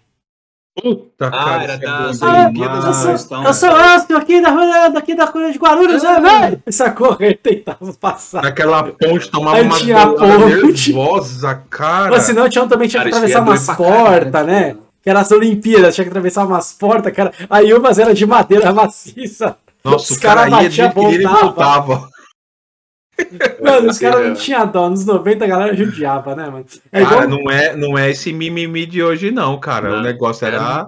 Puta, Ah, cara. era é das Ah, Olimpíadas demais. eu sou, Faustão, eu sou né? Ancio aqui da, daqui da coisa de Guarulhos, né, velho? Sacou? Ele tentava passar. Naquela ponte tomava uma tinha ponte. nervosa, cara. Mas senão tinha, também tinha que atravessar umas portas, né? Que era as Olimpíadas, tinha que atravessar umas portas, cara. Aí umas eram de madeira maciça. Nossa, os o cara cara ia batia, de que ele voltava. voltava. Mano, os Sim, caras é. não tinham dó. Nos 90 a galera judiava, né, mano? É Cara, igual, não é, não é esse mimimi de hoje, não, cara. Não, o negócio era.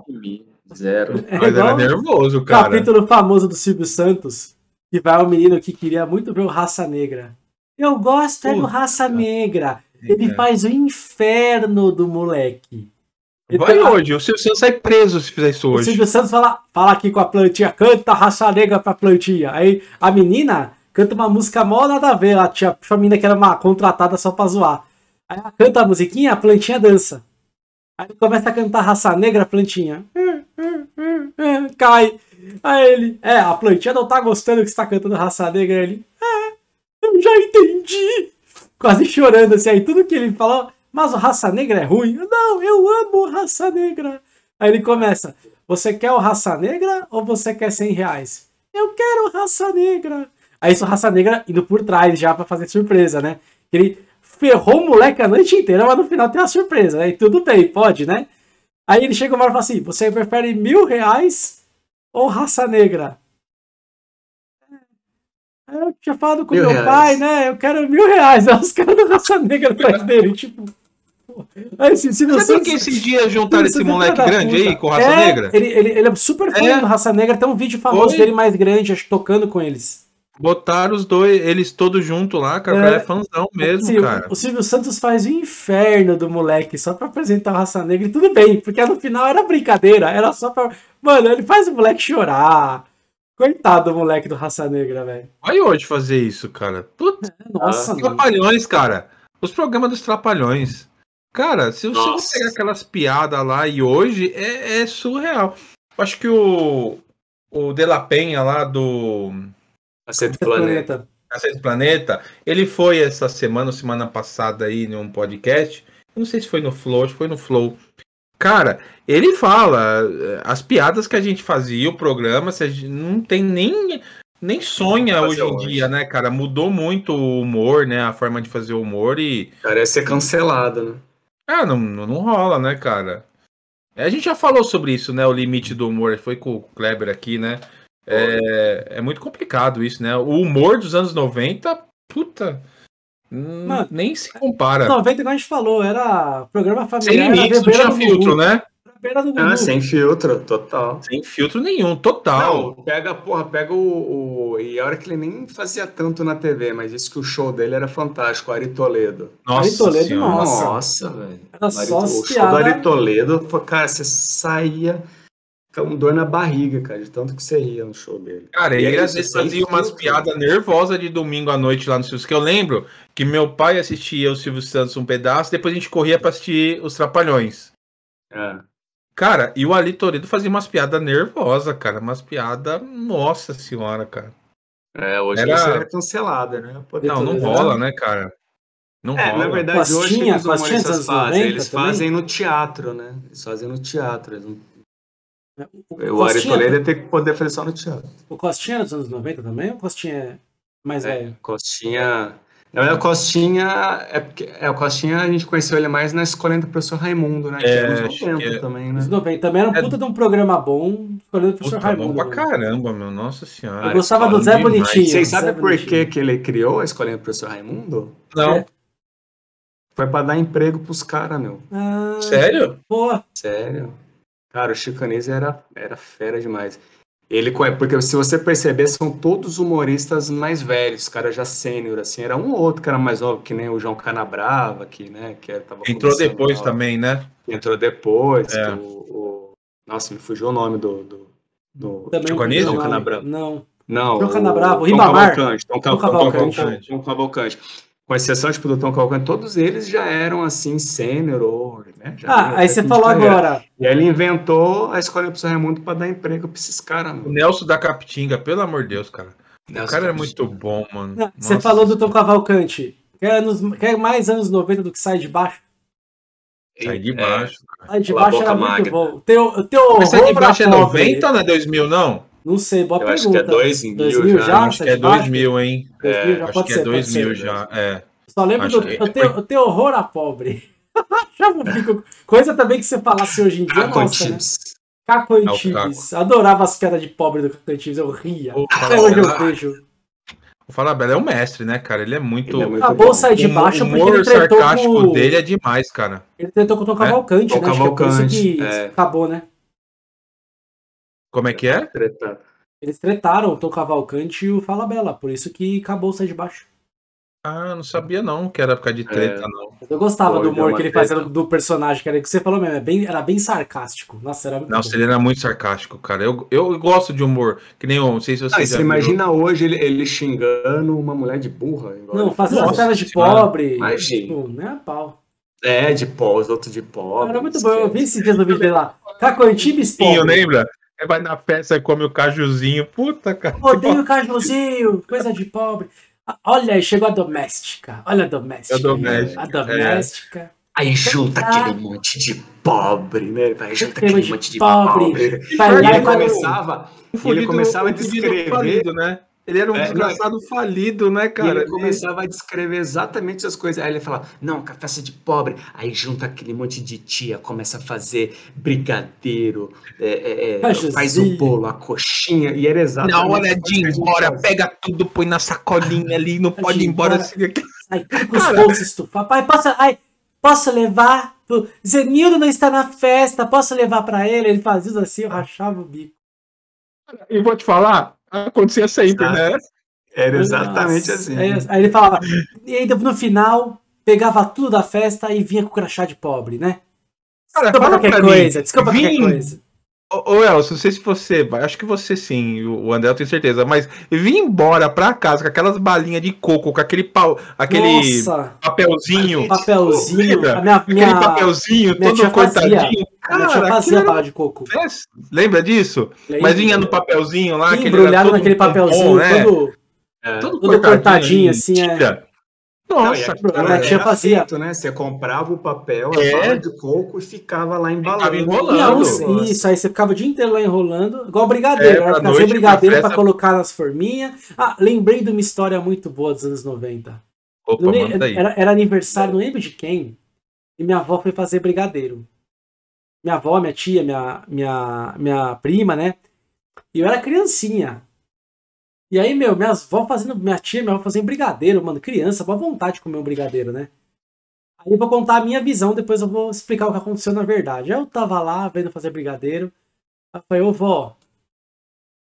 Zero. é Mas era igual nervoso, o cara. capítulo famoso do Silvio Santos, que vai o menino que queria muito ver o Raça Negra. Eu gosto é do Puta. Raça Negra. Ele É. faz o inferno do moleque. Vai hoje, o Silvio Santos sai preso se fizer isso O hoje. Silvio Santos fala, fala aqui com a plantinha, canta raça negra pra plantinha. Aí a menina canta uma música mó nada a ver. Ela tinha a menina que era uma contratada só pra zoar. Aí ela canta a musiquinha, a plantinha dança. Aí começa a cantar raça negra, a plantinha. Cai. Aí ele, é, a plantinha não tá gostando que você tá cantando raça negra. Aí Ele, é, eu já entendi. Quase chorando assim. Aí tudo que ele falou, mas o raça negra é ruim. Não, eu amo raça negra. Aí ele começa: Você quer o raça negra ou você quer 100 reais? Eu quero raça negra. Aí isso, raça negra indo por trás já pra fazer surpresa, né? Ele ferrou o moleque a noite inteira, mas no final tem uma surpresa. Aí tudo bem, pode, né? Aí ele chega uma hora e fala assim: Você prefere mil reais ou raça negra? Aí Eu tinha falado com Mil meu reais. pai, né? Eu quero mil reais. Aí os caras da raça negra atrás dele, tipo. Aí, se, se Sabe você- que esses dias juntaram esse moleque grande puta. aí com raça É, negra? Ele, ele, ele é super fã É. do Raça Negra. Tem um vídeo famoso Oi? dele mais grande, acho que tocando com eles. Botaram os dois, eles todos juntos lá, cara. É. O cara é fãzão mesmo, Assim, o- cara. O Silvio Santos faz o inferno do moleque só pra apresentar o Raça Negra e tudo bem, porque no final era brincadeira, era só pra. Mano, ele faz o moleque chorar. Coitado do moleque do Raça Negra, velho. Vai hoje fazer isso, cara. Puta, Nossa, mano. Trapalhões, cara. Os programas dos Trapalhões. Cara, se você Nossa. pegar aquelas piadas lá e hoje, é, é surreal. Eu acho que o, o De La Penha lá do Cacete Planeta. Cacete Planeta, ele foi essa semana, semana passada aí num podcast. Eu não sei se foi no Flow, acho que foi no Flow. Cara, ele fala eh, as piadas que a gente fazia, o programa, se não tem nem nem sonha hoje em hoje. dia, né, cara? Mudou muito o humor, né? A forma de fazer o humor e Cara, ser cancelado, né? ah, não, não não rola, né, cara? A gente já falou sobre isso, né? O limite do humor. Foi com o Kleber aqui, né? É, é muito complicado isso, né? O humor dos anos 90, puta. Hum, Mano, nem se compara. 90, como a gente falou, era programa Sem familiar. era limites, não tinha filtro, Gugu, né? Ah, sem filtro, total. Sem filtro nenhum, total. Não, pega, porra, pega o, o- E a hora que ele nem fazia tanto na TV, mas disse que o show dele era fantástico, Ari Toledo. Nossa Ari Toledo. Nossa. Nossa, velho. Era Ari- só O show do. Ari Toledo, cara, você saía com dor na barriga, cara, de tanto que você ria no show dele. Cara, E é ele às isso, vezes fazia umas piadas nervosas de domingo à noite lá no Silvio. Que eu lembro que meu pai assistia o Silvio Santos um pedaço, depois a gente corria pra assistir os Trapalhões. É. Cara, e o Ali Toledo fazia umas piadas nervosas, cara. Umas piadas. Nossa senhora, cara. É, hoje Era- ele seria cancelado, né? Poder Não, não rola, era- né, cara? Não É, rola. na verdade, hoje Costinha, eles humoristas anos fazem, 90 eles também? fazem no teatro, né? Eles fazem no teatro. Eles não... O, o Ari Toledo ia ter que poder fazer só no teatro. O Costinha dos anos 90 também? Ou o Costinha é mais É, velho? Costinha. Na verdade, o Costinha. É porque, é, o Costinha a gente conheceu ele mais na escolinha do professor Raimundo, né? Que É, é, 90 que é. também, né? Os 90 também era um É. puta de um programa bom, escolhendo o professor Puta, bom Raimundo. pra mano. caramba, meu. Nossa senhora. Eu gostava do Bom Zé demais. Bonitinho. Vocês sabem por que, que ele criou a escolinha do professor Raimundo? Não. É. Foi pra dar emprego pros caras, meu. Ah, Sério? Pô, Sério. Cara, o Chicanese era, era fera demais. Ele, porque se você perceber, são todos humoristas mais velhos, cara já sênior, assim. Era um ou outro que era mais novo, que nem o João Canabrava, que, né, que tava Entrou depois lá. também, né? Entrou depois. É. o, o- Nossa, me fugiu o nome do... do, do... também João Canabrava. Não. Não, João Canabrava, Ribamar. Cavalcante. Tom, Tom Cal- Cavalcante. Tom Cavalcante. Tom Cavalcante. Com exceção, tipo, do Tom Cavalcante, todos eles já eram, assim, sênior, ou, né? já Ah, aí você falou carreira. agora. E aí ele inventou a escola do São Raimundo pra dar emprego pra esses caras, O mano. Nelson da Capitinga, pelo amor de Deus, cara. O Nelson cara é muito bom, mano. Não, Você falou do Tom Cavalcante. Quer, anos, quer mais anos 90 do que sai de baixo? Sai de É, baixo. cara. Sai de baixo era muito Magna. bom. O teu, o teu Mas sai de baixo é pobre. 90 ou não é 2000, não? Não sei, boa Eu acho que pergunta. é 2000 2000 já, já? Acho que é de baixo? 2000, hein? 2000 já Acho pode que ser, é pode 2000 ser. já. É. Só lembro Acho do que- o teu, o teu horror a pobre. Já não fico- Coisa também que você falasse hoje em dia, Caco nossa, né? Antibes. Caco É o Antibes. Adorava as piadas de pobre do Caco Antibes, eu ria. O Até hoje eu Falabella, vejo. o Falabella é um mestre, né, cara? Ele é muito. Ele é muito Acabou bom. sair de o baixo porque humor ele tretou sarcástico com... dele é demais, cara. Ele tretou com o Tom É? Cavalcante, né? Acho que é por isso Cavalcante, que é. acabou, né? Como é que é? Eles tretaram o Tom Cavalcante e o Falabella, por isso que acabou sair de baixo. Ah, não sabia não que era por causa de treta, É. não. Eu gostava Foi, do humor que ele treta. fazia do personagem, que era o que você falou mesmo, é bem, era bem sarcástico. Nossa, era muito Nossa, bom. ele era muito sarcástico, cara. Eu, eu gosto de humor. Que nem eu, não sei se você Ah, já você viu. imagina hoje ele, ele xingando uma mulher de burra. igual Não, fazendo piadas de pobre. imagina. Tipo, nem a pau. É, de pó, os outros de pobre. Era muito bom. Eu vi esse dia no vídeo dele lá. Caco Antibes Sim, eu pobre. lembra? Aí vai na festa e come o cajuzinho. Puta, cara. Odeio cajuzinho, coisa de pobre. Ah, Olha aí, chegou a doméstica. Olha a doméstica. A doméstica, A doméstica. Aí junta Ah. aquele monte de pobre, né? Vai junta Tem aquele de monte de pobre. pobre. E ele começava, e ele começava a descrever. né? Ele era um É, desgraçado falido, né, E cara? ele começava a descrever exatamente as coisas. Aí ele falava, não, que festa de pobre. Aí junta aquele monte de tia, começa a fazer brigadeiro, é, é, é, faz o bolo, a coxinha. E era exatamente Na hora de ir que embora, pega tudo, põe na sacolinha ali, não pode ir embora assim. os Cara. bolsos estufados. Pai, posso, ai, posso levar? Zenildo não está na festa, posso levar pra ele? Ele fazia isso assim, eu rachava o bico. E vou te falar, acontecia sempre, Exato. né? Era exatamente Nossa. assim. Aí, aí ele falava, e aí no final, pegava tudo da festa e vinha com crachá de pobre, né? Cara, Desculpa fala qualquer pra mim, coisa, desculpa qualquer vim- coisa. Ô, Elcio, não sei se você vai, acho que você sim, o André eu tenho certeza, mas vir embora pra casa com aquelas balinhas de coco, com aquele pau, aquele Nossa, papelzinho, papelzinho. Lembra? Minha, aquele minha, papelzinho minha todo cortadinho. a minha tia Cara, fazia aquilo era bala de coco. Lembra disso? Mas vinha no papelzinho lá, embrulhado naquele papelzinho, né? todo, É. Todo todo cortadinho, assim, é. Não, e Nossa, aquilo a tia fazia. feito, né? Você comprava o papel, É. a bala de coco e ficava lá embalando. Ficava enrolando. Negócio. isso, aí você ficava o dia inteiro lá enrolando, igual brigadeiro. É, era pra fazer noite, brigadeiro festa. colocar nas forminhas. Ah, lembrei de uma história muito boa dos anos 90. Opa, Não era, era aniversário, não lembro de quem, e minha avó foi fazer brigadeiro. Minha avó, minha tia, minha, minha, minha prima, né? E eu era criancinha. E aí, meu, minhas avó fazendo, minha tia minha avó fazendo brigadeiro, mano, criança, boa vontade de comer um brigadeiro, né? Aí eu vou contar a minha visão, depois eu vou explicar o que aconteceu na verdade. Eu tava lá, vendo fazer brigadeiro. Aí eu falei, ô vó,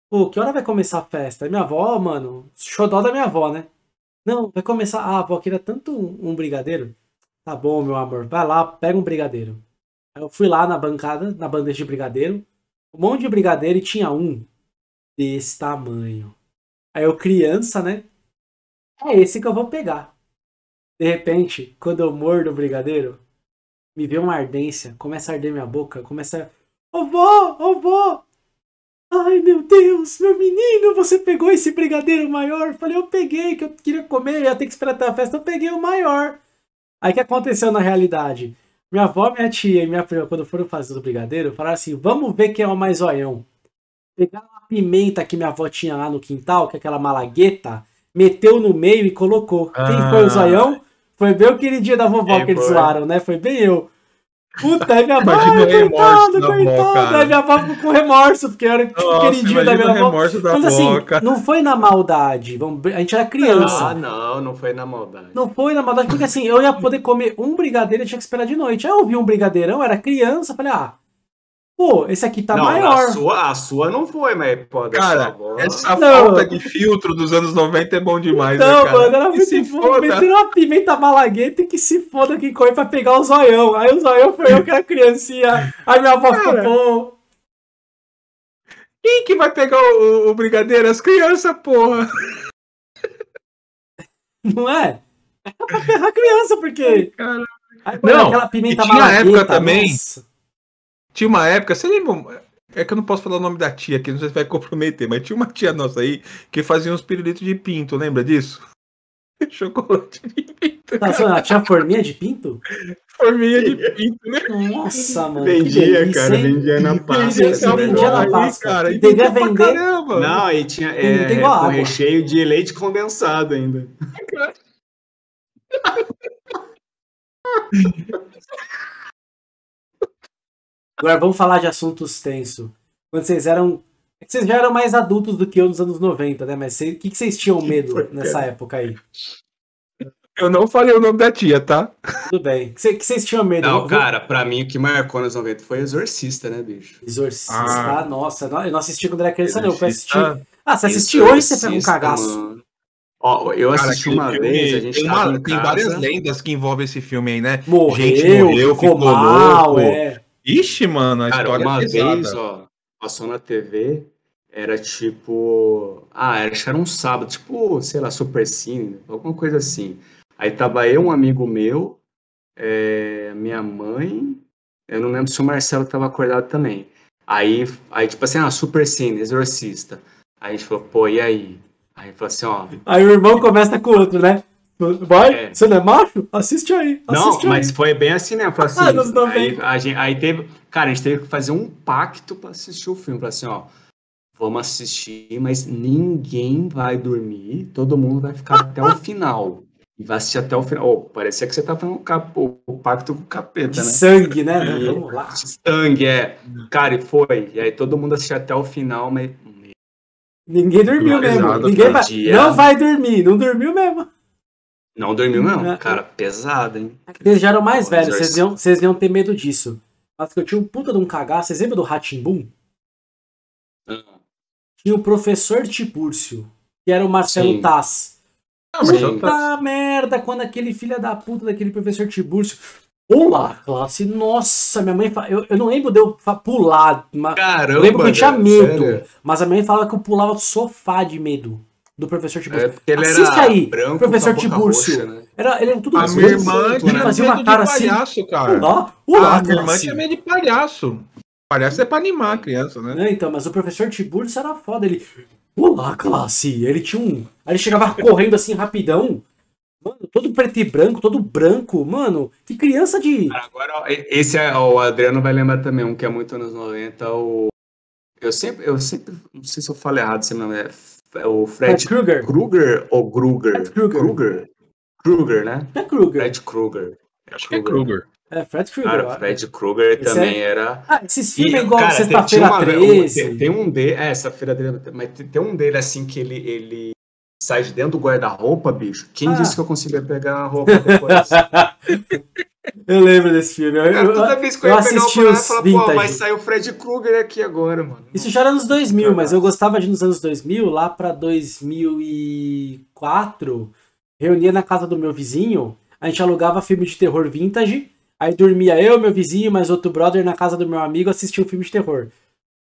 pô, que hora vai começar a festa? Aí minha avó, mano, xodó da minha avó, né? Não, vai começar. Ah, avó, queria tanto um, um brigadeiro. Tá bom, meu amor, vai lá, pega um brigadeiro. Aí eu fui lá na bancada, na bandeja de brigadeiro, um monte de brigadeiro e tinha um desse tamanho. Aí eu, criança, né? É esse que eu vou pegar. De repente, quando eu mordo o brigadeiro, me vê uma ardência, começa a arder minha boca, começa a. Ô vó, ô vó! Ai meu Deus, meu menino, você pegou esse brigadeiro maior? Falei, eu peguei, que eu queria comer, ia ter que esperar até a festa, eu peguei o maior. Aí o que aconteceu na realidade? Minha avó, minha tia e minha prima, quando foram fazer o brigadeiro, falaram assim: vamos ver quem é o mais zoião. Pegaram uma pimenta que minha avó tinha lá no quintal, que é aquela malagueta, meteu no meio e colocou. Quem foi o Ah. zoião? Foi bem o queridinho da vovó Quem que eles zoaram, né? Foi bem eu. Puta, aí minha avó, coitado, coitado. Aí minha avó ficou com remorso, porque eu era tipo, Nossa, queridinho da minha avó. da Mas assim, boca. não foi na maldade. Vamos, a gente era criança. Ah, não, não foi na maldade. Não foi na maldade, porque assim, eu ia poder comer um brigadeiro e tinha que esperar de noite. Aí eu vi um brigadeirão, era criança, falei, ah, pô, esse aqui tá não, maior. A sua, a sua não foi, mas sua Cara, avó. essa Não. falta de filtro dos anos 90 é bom demais, Não, né, cara? mano, era Que muito se bom. foda. Meteram uma pimenta malagueta e que se foda quem corre pra pegar o zoião. Aí o zoião foi eu que era criancinha. Aí minha avó ficou, pô. Quem que vai pegar o, o- o brigadeiro? As crianças, porra. Não é? É pra ferrar a criança, porque. Cara. Aí Não, aquela pimenta e tinha malagueta. época também- nossa. Tinha uma época, você lembra? É que eu não posso falar o nome da tia aqui, não sei se vai comprometer, mas tinha uma tia nossa aí que fazia uns pirulitos de pinto, lembra disso? Chocolate de pinto, Tá zoando? Tinha forminha de pinto? forminha de pinto, né? Nossa, mano. Vendia, delícia, cara, vendia na Vendia, pasta. esse vendia na pasta. cara. E Devia vendia vender- Caramba. Não, e tinha é, tem igual com recheio de leite condensado ainda. Agora vamos falar de assuntos tensos. Quando vocês eram. é que Vocês já eram mais adultos do que eu nos anos 90, né? Mas o que, que vocês tinham medo nessa época aí? Eu não falei o nome da tia, tá? Tudo bem. O que, que vocês tinham medo? Não, cara, pra mim o que marcou nos 90 foi Exorcista, né, bicho? Exorcista, Ah. nossa, eu não assisti quando era criança, não. Eu. Exorcista. Ah, você assistiu hoje, você pega um cagaço. mano. Ó, eu Cara, assisti uma filme vez, a gente tem, tava uma- em tem várias lendas que envolvem esse filme aí, né? Morreu, Gente morreu, ficou ficou mal, louco. é. Ixi, mano, a Cara, história uma é vez, ó, passou na TV, era tipo. Ah, acho que era um sábado, tipo, sei lá, Super Cine, alguma coisa assim. Aí tava eu, um amigo meu, é, minha mãe, eu não lembro se o Marcelo tava acordado também. Aí, aí tipo assim, ah, Super Cine, Exorcista. Aí a gente falou, pô, e aí? Aí falou assim, ó. Aí o irmão começa com o outro, né? Vai, É. você não é macho? Assiste aí. Não, Assiste mas aí. foi bem assim mesmo. Falou assim, Ah, nos aí, 90. a gente, aí teve. Cara, a gente teve que fazer um pacto pra assistir o filme. Falou assim, ó. Vamos assistir, mas ninguém vai dormir. Todo mundo vai ficar até o final. E vai assistir até o final. Oh, parecia que você tava fazendo o, o- pacto com o capeta, De né? sangue, né? E- Vamos lá. Sangue, é. Cara, e foi. E aí todo mundo assistiu até o final, mas. Ninguém dormiu mesmo. Ninguém vai, não vai dormir, não dormiu mesmo. Não dormiu, É. não. Cara, pesado, hein? Vocês já eram mais velhos, vocês iam, vocês iam ter medo disso. Mas que eu tinha um puta de um cagaço. Vocês lembram do Ratimbum? Ah, Tinha o professor Tibúrcio, que era o Marcelo Sim. Eu tá- Puta merda, quando aquele filho da puta daquele professor Tibúrcio. Olá, classe. Nossa, minha mãe. fa- Eu, eu não lembro de eu pular. Mas Caramba! eu lembro que eu tinha medo. sério? Mas a minha mãe falava que eu pulava do sofá de medo do professor Tibúrcio. É porque ele Assiste era aí, branco, professor Tibúrcio. roxa, né? Era, ele era tudo A minha irmã ele tinha fazia medo uma de cara assim. palhaço, cara. Olá, a minha irmã tinha medo de palhaço. Palhaço é pra animar a criança, né? Não, então, mas o professor Tiburcio era foda. Ele. Olá, classe! Ele tinha um. Aí ele chegava correndo assim rapidão. Mano, todo preto e branco, todo branco. Mano, que criança de. Agora, esse é, o Adriano vai lembrar também, um que é muito anos 90, o. Eu sempre, eu sempre, não sei se eu falo errado esse nome, é, F- é o Fred Krueger. Krueger ou Kruger? Fred Krueger. Krueger. Krueger, né? É Krueger. Fred Krueger. Acho que é Kruger. É, Fred Krueger. Cara. Fred Krueger Esse também é- era. Ah, esses filmes é E, igual tem- tinha Sexta-feira uma- 13. Tem, tem um dele, é, sexta-feira 13, mas tem, tem um dele assim que ele, ele sai de dentro do guarda-roupa, bicho. Quem Ah. disse que eu conseguia pegar a roupa depois? eu lembro desse filme. Eu- Cara, eu- toda vez que eu eu ia pegar o assisti boneco, eu os falava, pô, vintage. vai sair o Fred Krueger aqui agora, mano. Isso já era nos 2000, mas eu gostava de nos anos 2000, lá pra 2004, reunia na casa do meu vizinho, a gente alugava filme de terror vintage, aí dormia eu, meu vizinho, mais outro brother na casa do meu amigo, assistia um filme de terror.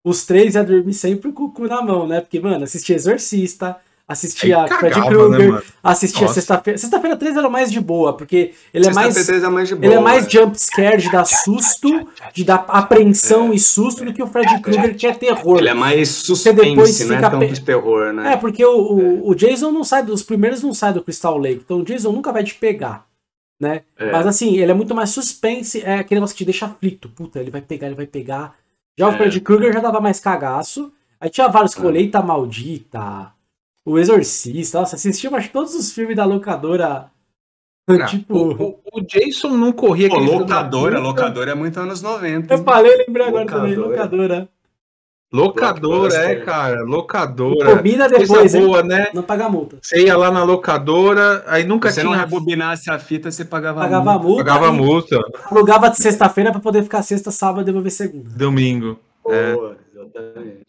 Os três ia dormir sempre com o cu na mão, né? Porque, mano, assistia Exorcista, assistia Aí cagava, Krueger, né, mano? assistia Nossa. Sexta-feira. Sexta-feira 13 era mais de boa, porque ele é mais. Sexta-feira 13 é mais boa. Ele é mais né? jump scare de dar susto, de dar apreensão e susto do que o Freddy Krueger que é terror. Ele é mais suspense, não é tanto de terror, né? É, porque o, o, o Jason não sai, dos primeiros não sai do Crystal Lake, então o Jason nunca vai te pegar. né? É. Mas assim, ele é muito mais suspense, é aquele negócio que te deixa aflito. Puta, ele vai pegar, ele vai pegar. Já o É. Freddy Krueger já dava mais cagaço. Aí tinha vários, É. Colheita Maldita, O Exorcista, nossa, assistia acho que todos os filmes da locadora. Cara, tipo, o, o- o Jason não corria Pô, locadora, locadora é muito anos 90. eu hein? falei, lembrei agora também, Locadora. locadora. É, cara. Locadora. Combina Coisa depois, hein? boa, né? Não paga multa. Você ia lá na locadora, aí nunca Se você não tinha. rebobinasse a fita, você pagava, Pagava multa. multa. Pagava multa. Alugava de sexta-feira pra poder ficar sexta, sábado e devolver segunda. Domingo. É. Boa, exatamente.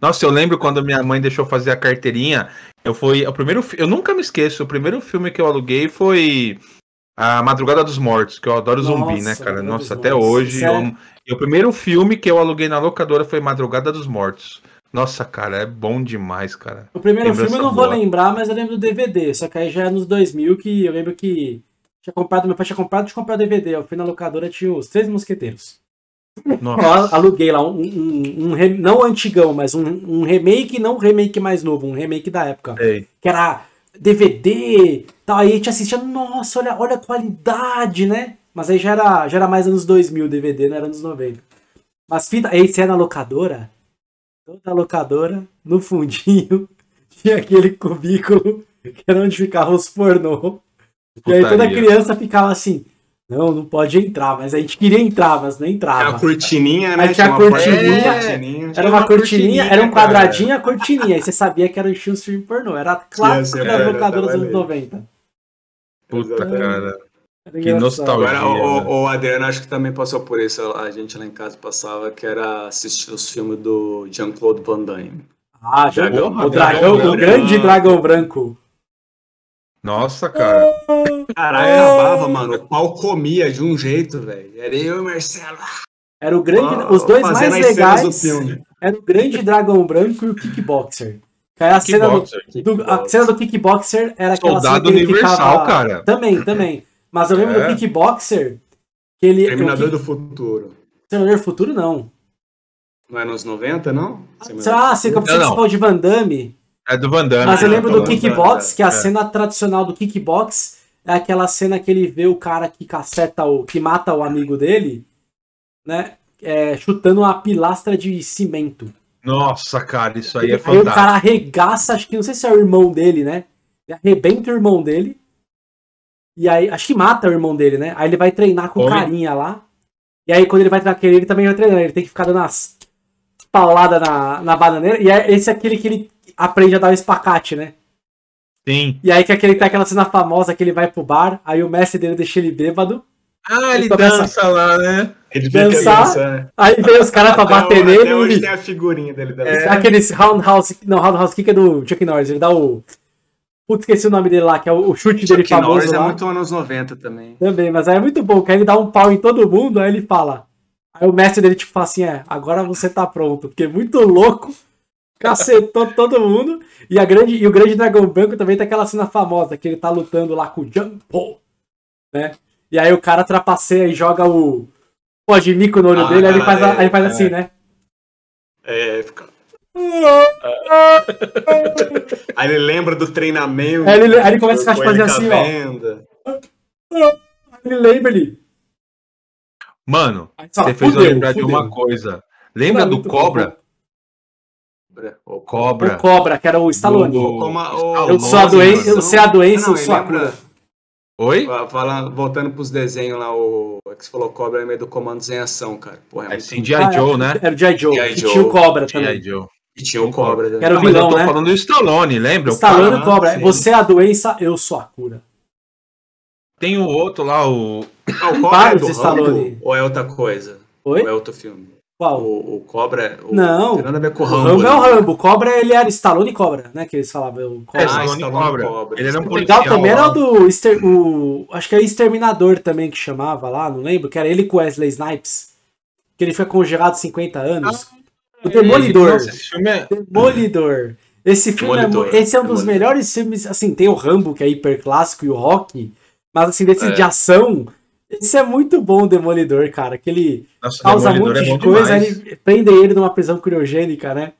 Nossa, eu lembro quando minha mãe deixou fazer a carteirinha. Eu fui. O primeiro, eu nunca me esqueço. O primeiro filme que eu aluguei foi A Madrugada dos Mortos, que eu adoro zumbi, né, Nossa, cara? Nossa, até Mortos. hoje. Sério? Eu, e o primeiro filme que eu aluguei na locadora foi Madrugada dos Mortos. Nossa, cara, é bom demais, cara. O primeiro Lembrança filme eu não vou boa. lembrar, mas eu lembro do DVD. Só que aí já é nos 2000 que eu lembro que tinha comprado, meu pai tinha comprado de comprar o DVD. Eu fui na locadora tinha os Três Mosqueteiros. Nossa. Eu aluguei lá um, um, um re- não antigão, mas um, um remake, não um remake mais novo, um remake da época. Sei. Que era DVD, tal, aí a gente assistia, nossa, olha, olha a qualidade, né? Mas aí já era, já era mais anos 2000 DVD, não era anos 90. Mas fita, aí você é na locadora, toda locadora, no fundinho, tinha aquele cubículo que era onde ficavam os pornô. E aí toda criança ficava assim, não, não pode entrar, mas a gente queria entrar, mas não Tinha entrava. a cortininha, né? Aí tinha a uma cortininha. Era uma cortininha, era um cara. quadradinho, a cortininha. Aí você sabia que era o estilo filme pornô. Era clássico das era, locadoras dos anos ali. 90. Puta, cara. Era Que nostalgia. Agora, né? o, o Adriano acho que também passou por isso. A gente lá em casa passava, que era assistir os filmes do Jean-Claude Van Damme. Ah, já, Dragão, o dragão, dragão o grande dragão branco. Nossa, cara. Caralho, acabava, mano. O pau comia de um jeito, velho. Era eu e o Marcelo. Era o grande, os dois mais legais. filme. Era o grande dragão branco e o kickboxer. Que aí a cena do, Kickboxer. do- a cena do kickboxer era aquela Soldado cena que ele Universal, ficava... cara. Também, também. Mas eu lembro É. do kickboxer que ele Terminador o do Futuro. Terminador do Futuro não. Não é nos 90, não? Ah, você pensei que você falou de Van Damme. É do Van Damme. Mas eu Ah, lembro do kickbox, tá, que a é. cena tradicional do kickbox é aquela cena que ele vê o cara que caceta o. que mata o amigo dele, né? é, chutando uma pilastra de cimento. Nossa, cara, isso aí é Aí o fantástico. cara arregaça, acho que não sei se é o irmão dele, né? Ele arrebenta o irmão dele. E aí, acho que mata o irmão dele, né? Aí ele vai treinar com Homem. carinha lá. E aí, quando ele vai treinar com ele, ele também vai treinando. Ele tem que ficar dando umas pauladas na, na bananeira. E é esse é aquele que ele aprende a dar o espacate, né? Sim. E aí que aquele tem aquela cena famosa que ele vai pro bar, aí o mestre dele deixa ele bêbado. Ah, ele Começa- dança lá, né? Ele Dançar. dançar. Aí vem os caras pra bater até, nele Até hoje e. tem a figurinha dele da É. Aquele roundhouse. Não, roundhouse kick é do Chuck Norris. Ele dá o. Putz, esqueci o nome dele lá, que é o, o chute dele Chuck famoso Norris é lá. muito anos 90 também. Também, mas aí é muito bom, que aí ele dá um pau em todo mundo, aí ele fala. Aí o mestre dele, tipo, fala assim: é, agora você tá pronto. Porque é muito louco, cacetou todo mundo. E, a grande, e o grande dragão branco também tem aquela cena famosa, que ele tá lutando lá com o Jumpo, né? E aí o cara trapaceia e joga o pó de mico no olho Ah, dele, aí ele faz, a- aí ele faz é, assim, né? É, fica... Aí ele lembra do treinamento. Aí ele- aí ele começa a fazer assim, ó. Ele lembra ele. Mano, você fez eu fudeu, lembrar de uma coisa. Lembra É do muito Cobra? O Cobra. O Cobra, que era o Stallone. Do- Como a- o- Eu sou a Nossa, doença, eu sei a doença, Não, eu sou a cura. Oi? Fa- Falando, voltando pros desenhos lá, o é que você falou Cobra é meio do Comandos em Ação, cara. Porra, é É muito sim, bom. G.I. Ah, Joe, né? Era o G.I. Joe, que Joe. tinha o Cobra G.I. também. Joe. E tinha o Cobra. né? Era o vilão, eu tô né? falando do Stallone, lembra? O Stallone e Cobra. sim. Você é a doença, eu sou a cura. Tem o outro lá, o. Ah, o Cobra é do Stallone. Rambo? Ou é outra coisa? Oi? Ou é outro filme? Qual? O, o Cobra é- o, Não. tem nada a ver com O o Rambo. Rambo é o né? Rambo. O Cobra, ele era Stallone e Cobra, né? Que eles falavam. O É, Cobra. Ah, Stallone Stallone Cobra. Cobra. Ele era um o policial. legal também era o do. Exter- o, acho que é Exterminador também que chamava lá, não lembro. Que era ele com Wesley Snipes. Que ele foi congelado 50 anos. o Demolidor. Nossa, esse filme é. Demolidor. Esse filme é, Demolidor, mu- esse é um dos Demolidor. melhores filmes. Assim, tem o Rambo, que é hiper clássico, e o Rock. Mas assim, desse É. de ação. Esse é muito bom, o Demolidor, cara. Que ele Nossa, causa um monte é de coisa, demais. ele prende ele numa prisão criogênica, né?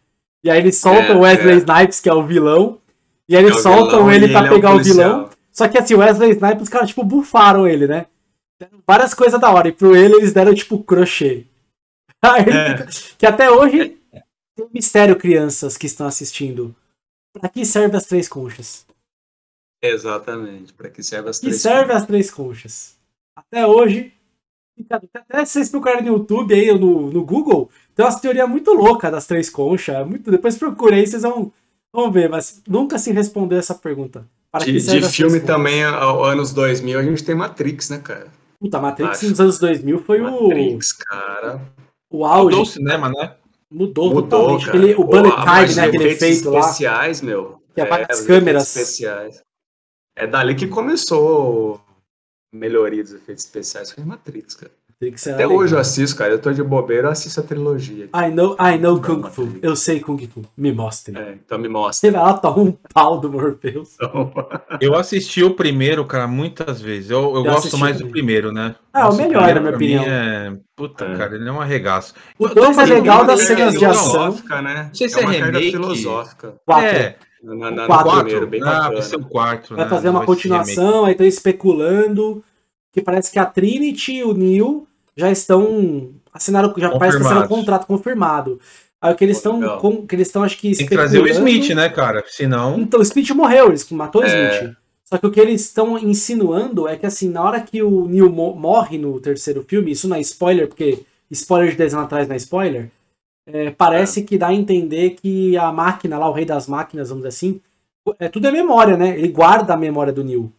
E aí ele solta É, o Wesley é. Snipes, que é o vilão. E aí eles É soltam vilão ele pra ele é pegar o vilão. Só que assim, o Wesley Snipes, os caras, tipo, bufaram ele, né? Deram várias coisas da hora. E pro ele, eles deram, tipo, crochê. É. Que até hoje tem um mistério, crianças que estão assistindo. Pra que serve as três conchas? Exatamente. Para que serve as Que três serve as três conchas? Até hoje. Até se vocês procurarem no YouTube aí, ou no, no Google, tem umas teorias muito loucas das três conchas. é Muito, depois procurei, vocês vão, vão ver, mas nunca se respondeu essa pergunta. Para De, de filme também, ao anos 2000, a gente tem Matrix, né, cara? Puta, Matrix Acho. nos anos 2000 foi o, Matrix, cara. o auge. Mudou o Mudou, cinema, né? Mudou, totalmente. cara. Aquele, o Pô, bullet a time, né? Aquele efeito lá. especiais, meu. Que apaga as os câmeras. especiais. É dali que começou melhoria dos efeitos especiais. Foi Matrix, cara. Até legal. hoje eu assisto, cara. Eu tô de bobeira, eu assisto a trilogia. I know, I know Não, Kung Fu. Eu sei Kung Fu. Me mostre. É, então me mostra. Você vai lá, toma um pau do Morpheus. Então, Eu assisti o primeiro, cara, muitas vezes. Eu, eu, Eu gosto mais do primeiro, né? Ah, o melhor, primeiro, na minha opinião. É... Puta, É. cara, ele é um arregaço. O Eu dois tô é fazendo legal das cenas de ação. né? Não sei se é é uma remake. filosófica. Quatro. É, Na, na, quatro. primeiro, bem ah, vai ser o quarto, Vai né? fazer uma vai continuação, aí estão especulando que parece que a Trinity e o Neil já estão assinaram, já parece que assinaram um contrato confirmado. Aí o que eles estão, que eles estão acho que Tem que trazer o Smith, né, cara? Senão. Então, o Smith morreu, eles matou o É. Smith. Só que o que eles estão insinuando é que, assim, na hora que o Neil mo- morre no terceiro filme, isso não é spoiler, porque spoiler de 10 anos atrás não é spoiler, é, parece que dá a entender que a máquina lá, o rei das máquinas, vamos dizer assim, é, tudo é memória, né? Ele guarda a memória do Neil.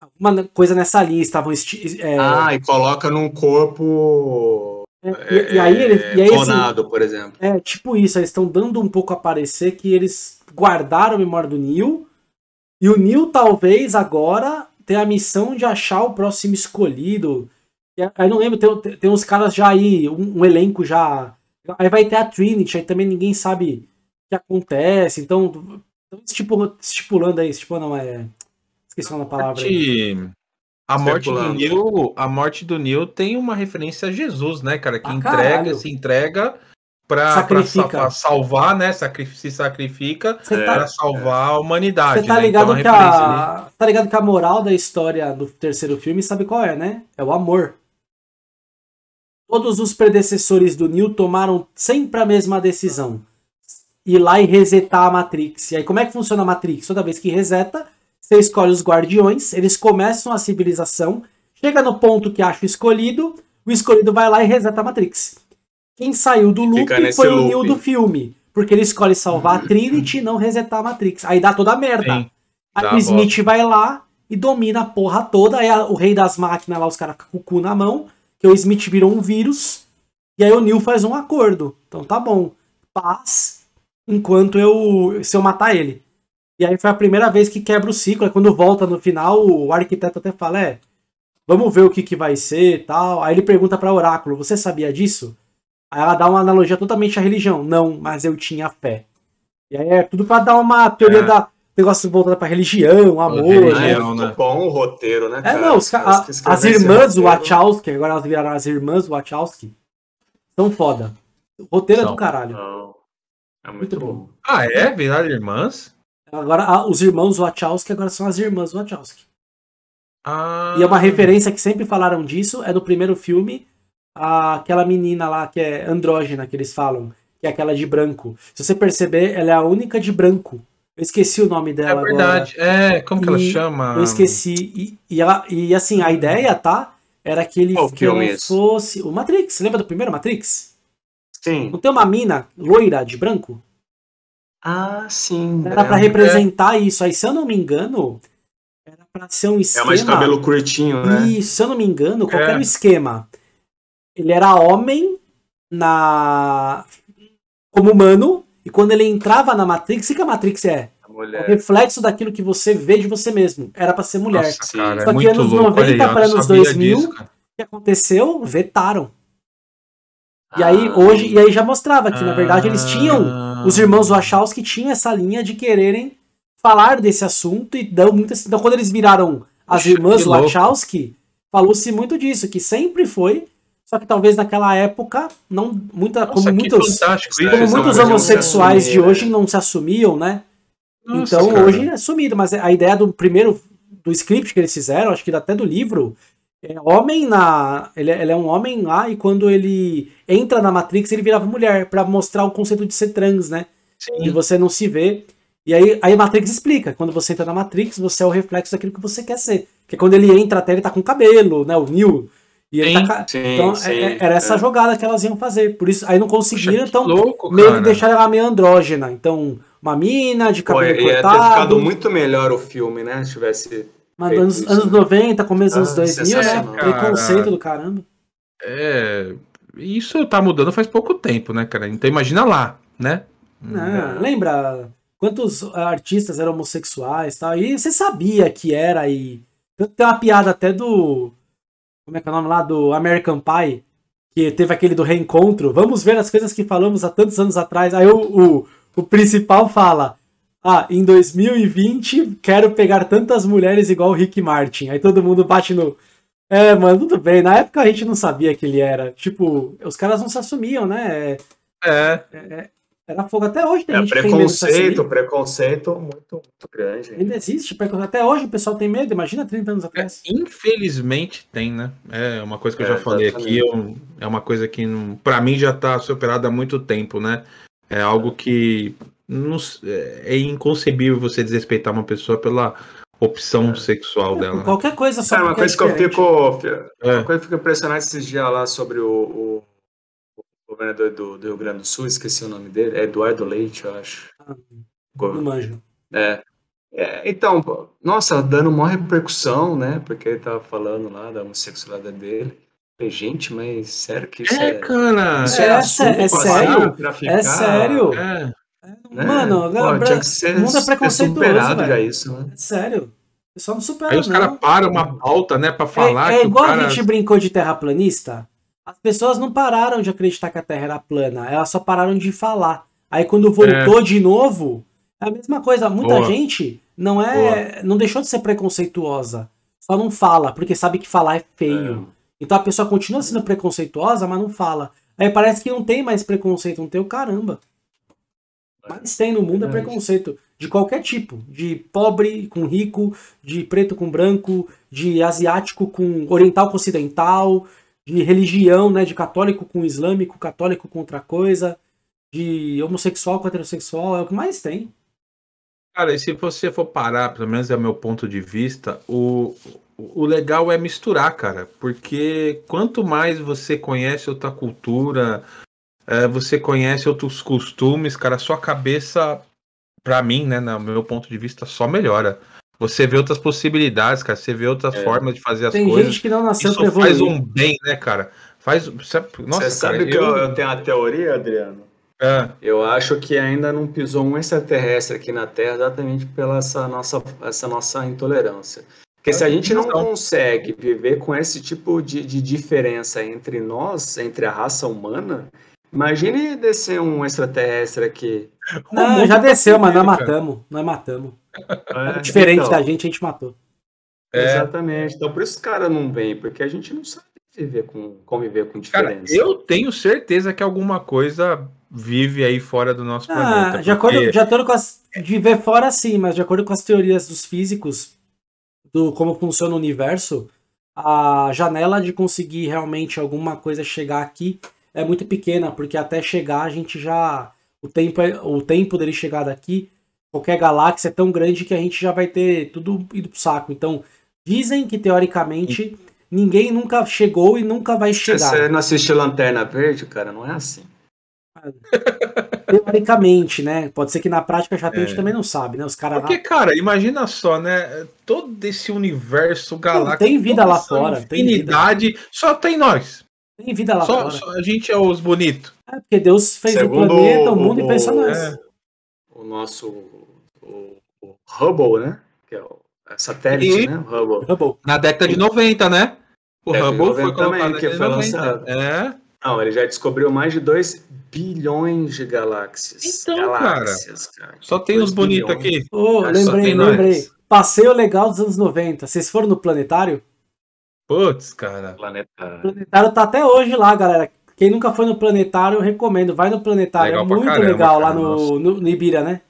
Alguma coisa nessa linha, estavam... é, Ah, e coloca num corpo é, e, e aí, ele, e aí assim, por exemplo. É, tipo isso, eles estão dando um pouco a parecer que eles guardaram a memória do Neil. E o Neil, talvez, agora tenha a missão de achar o próximo escolhido. Aí não lembro, tem, tem uns caras já aí, um, um elenco já. Aí vai ter a Trinity, aí também ninguém sabe o que acontece. Então, estão estipulando, estipulando aí, estipulando, não é. Esqueci uma palavra aí. Morte- A morte do. Neil, a morte do Neil tem uma referência a Jesus, né, cara? Que Ah, entrega, caralho. se entrega pra, pra, Sacrifica. sa- pra salvar, né? Sacri- se sacrifica É. tá, pra salvar a humanidade. Você tá né? ligado então, que referência ali. a. Tá ligado que a moral da história do terceiro filme, sabe qual é, né? É o amor. Todos os predecessores do Neo tomaram sempre a mesma decisão. Ir lá e resetar a Matrix. E aí, como é que funciona a Matrix? Toda vez que reseta, você escolhe os guardiões, eles começam a civilização, chega no ponto que acha o escolhido, o escolhido vai lá e reseta a Matrix. Quem saiu do loop foi o. Neo do filme. Porque ele escolhe salvar a Trinity e não resetar a Matrix. Aí dá toda a merda. Sim. Aí o a Smith vai lá e domina a porra toda. Aí a- o rei das máquinas lá, os caras com o cu na mão. Que o Smith virou um vírus. E aí o Neil faz um acordo. Então tá bom. Paz enquanto eu. se eu matar ele. E aí foi a primeira vez que quebra o ciclo. Aí quando volta no final, o arquiteto até fala: é. Vamos ver o que, que vai ser e tal. Aí ele pergunta pra Oráculo: Você sabia disso? Aí ela dá uma analogia totalmente à religião. Não, mas eu tinha fé. E aí é tudo pra dar uma teoria É. da negócio voltado pra religião, amor, religião. né? Ah, é muito né? bom o roteiro, né, É, cara? não, os, a- as irmãs Wachowski, agora elas viraram as irmãs Wachowski, são foda. O roteiro é do caralho. Não, é Muito muito, bom. bom. Ah, é? Viraram irmãs? Agora, a- os irmãos Wachowski agora são as irmãs Wachowski. Ah, E é uma referência que sempre falaram disso, é no primeiro filme, a- aquela menina lá que é andrógena, que eles falam, que é aquela de branco. Se você perceber, ela é a única de branco. Eu esqueci o nome É dela verdade. É, como que ela E chama? Eu esqueci. E, e, ela, e assim, a ideia, tá? Era que ele Qual que filme ela é fosse. O Matrix, lembra do primeiro Matrix? Sim. Não tem uma mina loira de branco? Ah, sim. Era pra É, representar isso. Aí, se eu não me engano, era pra ser um É esquema. mais de cabelo curtinho, né? E, se eu não me engano, qual que era É. o esquema? Ele era homem na. como humano, e quando ele entrava na Matrix, o que a Matrix é? É o mulher. reflexo daquilo que você vê de você mesmo. Era pra ser mulher. Nossa, cara, Só é que muito anos louco. 90 Olha aí, eu pra não anos sabia 2000, disso, cara. O que aconteceu? Vetaram. E aí, Ah. hoje, e aí já mostrava que, na verdade, eles tinham. Ah. Os irmãos Wachowski tinham essa linha de quererem falar desse assunto e dão muitas. Então, quando eles viraram as irmãs. Wachowski, falou-se muito disso, que sempre foi. Só que talvez naquela época, não muita, Nossa, como muitos, como muitos homossexuais se de hoje não se assumiam, né? Nossa, então cara. hoje é assumido, mas a ideia do primeiro do script que eles fizeram, acho que até do livro, é homem na. Ele, é, ele é um homem lá e quando ele entra na Matrix, ele virava mulher, para mostrar o conceito de ser trans, né? Sim. De você não se ver. E aí, aí a Matrix explica: quando você entra na Matrix, você é o reflexo daquilo que você quer ser. Que quando ele entra até, ele tá com cabelo, né? O Neo. E ele Sim, tá, ca- sim, então, sim, é- é- era essa é. jogada que elas iam fazer. Por isso, aí não conseguiram, Poxa, que então louco, meio que deixaram ela meio andrógena. Então, uma mina de Pô, cabelo ia ter cortado. ficado muito melhor o filme, né? Se tivesse. Mas feito anos, isso, anos né? 90, começo dos Ah, anos 2000, né? sensacional. Preconceito Cara. do caramba. É, isso tá mudando faz pouco tempo, né, cara? Então imagina lá, né? Não, lembra quantos artistas eram homossexuais e tal? E você sabia que era e. Tem uma piada até do. Como é que é o nome lá? Do American Pie. Que teve aquele do reencontro. Vamos ver as coisas que falamos há tantos anos atrás. Aí o, o, o principal fala. Ah, em 2020 quero pegar tantas mulheres igual o Rick Martin. Aí todo mundo bate no. É, mano, tudo bem. Na época a gente não sabia que ele era. Tipo, os caras não se assumiam, né? É, Era fogo. Até hoje tem É, gente tem de se assumir. preconceito, preconceito muito, muito grande. Ainda existe, preconceito. até hoje o pessoal tem medo, imagina 30 anos atrás. infelizmente tem, né? É uma coisa que eu É, já falei exatamente. aqui, eu- é uma coisa que pra mim já tá superada há muito tempo, né? É algo que não s- é inconcebível você desrespeitar uma pessoa pela opção sexual dela. né? Qualquer coisa só Cara, uma é coisa que eu fico. É. Uma coisa que eu fico impressionado esses dias lá sobre o- o governador do, do Rio Grande do Sul, esqueci o nome dele, é Eduardo Leite, eu acho. Ah, Não manjo. É. É, então, pô, nossa, dando uma repercussão, né? Porque ele tava falando lá da homossexualidade dele. Falei, gente, mas sério que isso é. É, cara. isso É, assunto é pra sério? traficar, É sério? É. né? Mano, Pô, agora tinha que ser, o mundo é preconceituoso, superado já velho. isso, né? É sério. Pessoal não supera, Aí os caras param uma pauta, né, pra falar é, é que igual o cara... a gente brincou de terraplanista. As pessoas não pararam de acreditar que a Terra era plana, elas só pararam de falar. Aí quando voltou de novo, é a mesma coisa. Muita Boa. gente não é, não deixou de ser preconceituosa, só não fala porque sabe que falar é feio. Então a pessoa continua sendo preconceituosa, mas não fala. Aí parece que não tem mais preconceito, não tem o caramba. Mas tem no mundo é Verdade. preconceito de qualquer tipo, de pobre com rico, de preto com branco, de asiático com oriental com ocidental, de religião, né, de católico com islâmico, católico com outra coisa, de homossexual com heterossexual, é o que mais tem. Cara, e se você for parar, pelo menos é o meu ponto de vista, o, o legal é misturar, cara. Porque quanto mais você conhece outra cultura, é, você conhece outros costumes, cara, sua cabeça, pra mim, né, no meu ponto de vista, só melhora. Você vê outras possibilidades, cara. Você vê outras É. formas de fazer as tem coisas. gente que não nasceu Isso pra faz um bem, né, cara? Faz. Nossa, Você sabe cara, que eu, eu tenho uma teoria, Adriano? É, Eu acho que ainda não pisou um extraterrestre aqui na Terra exatamente pela essa nossa, essa nossa intolerância. Porque se a gente não Não. consegue viver com esse tipo de, de diferença entre nós, entre a raça humana, imagine descer um extraterrestre aqui. Não, já tá desceu, mas nós matamos. Nós matamos. É, Diferente então, da gente, a gente matou. É. Exatamente. Então por isso os caras não vêm, porque a gente não sabe viver com, conviver com Cara, diferença. eu tenho certeza que alguma coisa vive aí fora do nosso Ah, planeta. de acordo, porque- de acordo com as. De ver fora sim, mas de acordo com as teorias dos físicos, do como funciona o universo, a janela de conseguir realmente alguma coisa chegar aqui é muito pequena, porque até chegar a gente já. O tempo, é- o tempo dele chegar daqui, qualquer galáxia é tão grande que a gente já vai ter tudo ido pro saco. Então, dizem que teoricamente ninguém nunca chegou e nunca vai Se chegar. você não assistiu Lanterna Verde, cara, não é assim. Teoricamente, né? Pode ser que na prática já tem É. gente também não sabe, né? Os caras lá. Porque, cara, imagina só, né? Todo esse universo galáctico. tem vida lá fora, tem vida. Infinidade. Só tem nós. Tem vida lá Só, fora. só a gente é os bonitos. É porque Deus fez Segundo o planeta, o mundo o- e pensou o- nós. é. o nosso Hubble, né? Que é o é satélite, E- né? O Hubble. Hubble. Na década de 90, né? O Década de Hubble foi 90 colocado também, que década foi 90. lançado. É. Não, ele já descobriu mais de 2 bilhões de galáxias. Então, galáxias, cara. Só tem os bonitos aqui. Cara, só lembrei, tem nós. lembrei. Passeio legal dos anos 90. Vocês foram no planetário? Putz, cara. O Planeta. planetário tá até hoje lá, galera. Quem nunca foi no planetário, eu recomendo. Vai no planetário. Legal é muito caramba, legal lá cara, no, nossa. no, no Ibira, né?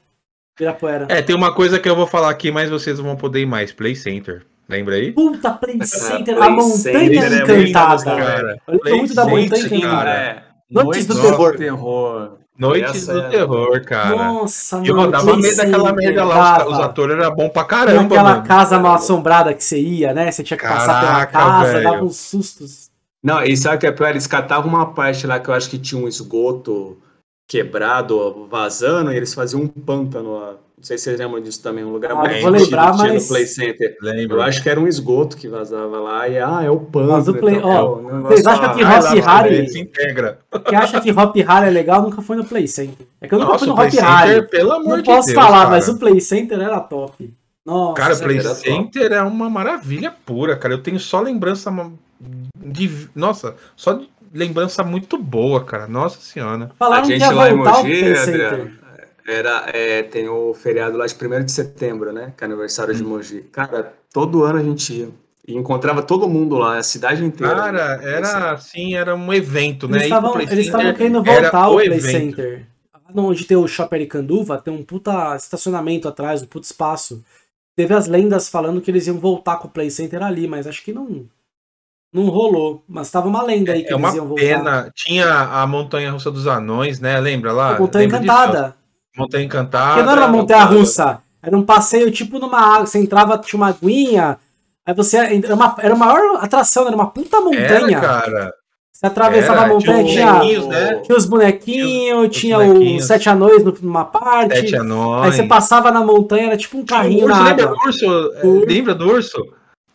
Ibirapuera. É, tem uma coisa que eu vou falar aqui, mas vocês não vão poder ir mais. Play Center. Lembra aí? Puta, Play Center, Play a montanha Center é muito encantada. cara. Eu lembro muito da montanha Center, encantada. É. Noites do Terror. terror. Noites do é- terror, cara. Nossa, E eu mano. dava Play medo daquela Center, merda lá. Os, dava. os atores eram bons pra caramba, aquela mano. casa mal assombrada que você ia, né? Você tinha que passar pela Caraca, casa, velho. dava uns sustos. Não, e sabe o que é pior? Eles catavam uma parte lá que eu acho que tinha um esgoto quebrado, vazando, e eles faziam um pântano lá. Não sei se vocês lembram disso também, um lugar Ah, muito eu vou lembrar, tinha mas- no Play Center. Lembro. Eu acho que era um esgoto que vazava lá, e ah, é o pântano. Mas o Play- então, ó, é negócio- vocês acham que ver. Ele se integra. Quem acha que Hop Hari é legal nunca foi no Play Center. É que eu nunca Nossa, fui o no Play Hop. Center, pelo amor Não de posso Deus, falar, cara. mas o Play Center era top. Nossa, Cara, o Play era top. Center é uma maravilha pura, cara. Eu tenho só lembrança de. Nossa, só de lembrança muito boa, cara. Nossa senhora. falaram A que gente ia lá em voltar o Mogi, Adriano, Center. era, é, tem o feriado lá de 1 de setembro, né? Que é aniversário Hum. de Mogi. Cara, todo ano a gente ia. E encontrava todo mundo lá, a cidade inteira. Cara, né? era assim, era um evento, né? Eles pro estavam eles estavam querendo voltar o Play evento. Center. Lá onde tem o Shopping Aricanduva, tem um puta estacionamento atrás, um puta espaço. Teve as lendas falando que eles iam voltar com o Play Center ali, mas acho que não não rolou. Mas tava uma lenda aí que É uma eles iam voltar. pena. Tinha a Montanha Russa dos Anões, né? Lembra lá? A Montanha Lembra disso? Encantada. Montanha Encantada. Porque não era uma montanha russa. Era um passeio tipo numa água. Você entrava, tinha uma aguinha. Aí você. Era, uma, era a maior atração, era uma puta montanha. Era, cara. você atravessava Era, a montanha, tinha tinha, né? tinha os bonequinhos, os tinha os sete anões numa parte. Sete Aí anões. você passava na montanha, era tipo um Tinha o carrinho urso, na lembra do urso? É, Urso. Lembra do urso?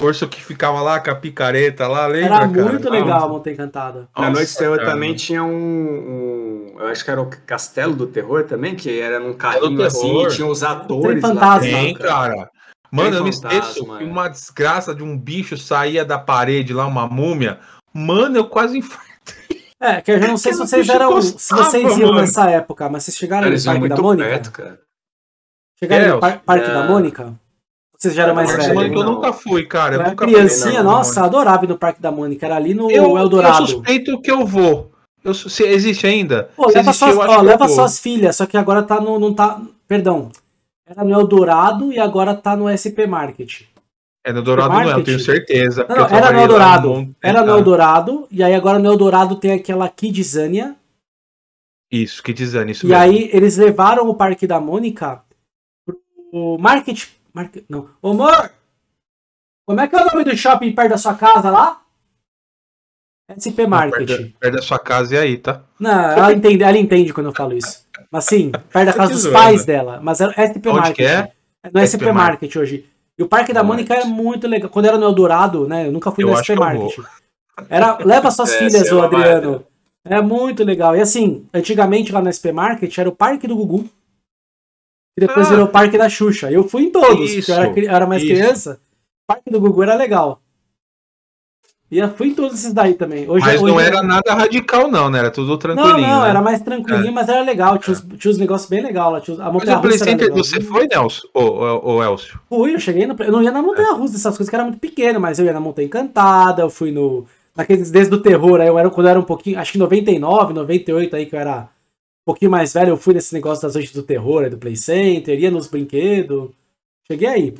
O urso que ficava lá com a picareta lá, lembra, Era cara? muito legal a Montanha Encantada. Na Noite do Terror cara. também tinha um, um- Eu acho que era o Castelo do Terror também, que era num carrinho assim, e tinha os atores Tem lá. fantasma. Tem, cara. Mano, eu me esqueço que é. uma desgraça de um bicho saía da parede lá, uma múmia. Mano, eu quase infartei. É, que eu já não sei se vocês eram. Se encostava, vocês iam mano. nessa época, mas vocês chegaram Eles no Parque da Mônica? perto, cara. Chegaram no par Parque é. da Mônica? Vocês já eram mais velhos? Mônica eu nunca fui, cara. Eu Eu era nunca criancinha, fui, não, nossa, não. adorava ir no Parque da Mônica. Era ali no Eu, eu Eldorado. suspeito que eu vou. Eu, se existe ainda? Pô, se leva, existir, suas, eu acho ó, que eu leva suas filhas, só que agora tá no. Não tá, perdão. Era no Eldorado e agora tá no SP Market. É no Dourado não é, eu tenho certeza. Não, não, eu era no Eldorado. um Era no Eldorado, e aí agora no Eldorado tem aquela Kidzania. Isso, dizane, isso E mesmo. aí eles levaram o Parque da Mônica pro Market. Market não. Ô, amor! Como é que é o nome do shopping perto da sua casa lá? SP Market. Perto, da- perto da sua casa e aí, tá? Não, ela entende, ela entende quando eu falo isso. Mas sim, perto da casa dos pais dela. Mas é SP Onde Market. que é? No SP, SP Market hoje. E o Parque da Nice. Mônica é muito legal. Quando era no Eldorado, né? Eu nunca fui Eu no SP Market. Era, leva suas É, filhas, lá, Adriano. É muito legal. E assim, antigamente lá no SP Market era o Parque do Gugu. E depois Ah. virou o Parque da Xuxa. Eu fui em todos, porque eu era, Isso, era mais isso. criança. O Parque do Gugu era legal. E eu fui em todos esses daí também. Hoje, Mas hoje não era nada radical, não, né? Era tudo Não, tranquilinho. não, né? era mais tranquilinho, mas era legal. Tinha, os, tinha os negócios bem legais lá. Tinha a Mas montanha o Play russa era legal. você foi, Nelson? Ô, Elcio? Fui, eu cheguei no. Eu não ia na Montanha Russa, essas coisas que era muito pequeno, mas eu ia na Montanha Encantada, eu fui no. Naqueles desde o terror, aí eu era quando eu era um pouquinho. Acho que 99, 98 aí que eu era pouquinho mais velho, eu fui nesse negócio das noites do terror, do Play Center, ia nos brinquedos. Cheguei aí.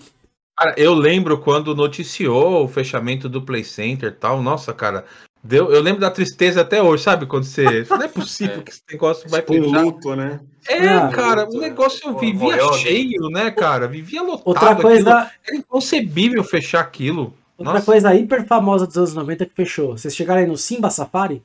Cara, eu lembro quando noticiou o fechamento do Play Center e tal. Nossa, cara. Deu, eu lembro da tristeza até hoje, sabe? Quando você. Não é possível que esse negócio vai Tipo um fechar. luto, né? É, Ah, cara, o luto, negócio né? vivia cheio, né, cara? Vivia lotado. Outra aquilo. coisa, Era inconcebível fechar aquilo. outra Nossa. coisa hiper famosa dos anos 90 que fechou. Vocês chegaram aí no Simba Safari?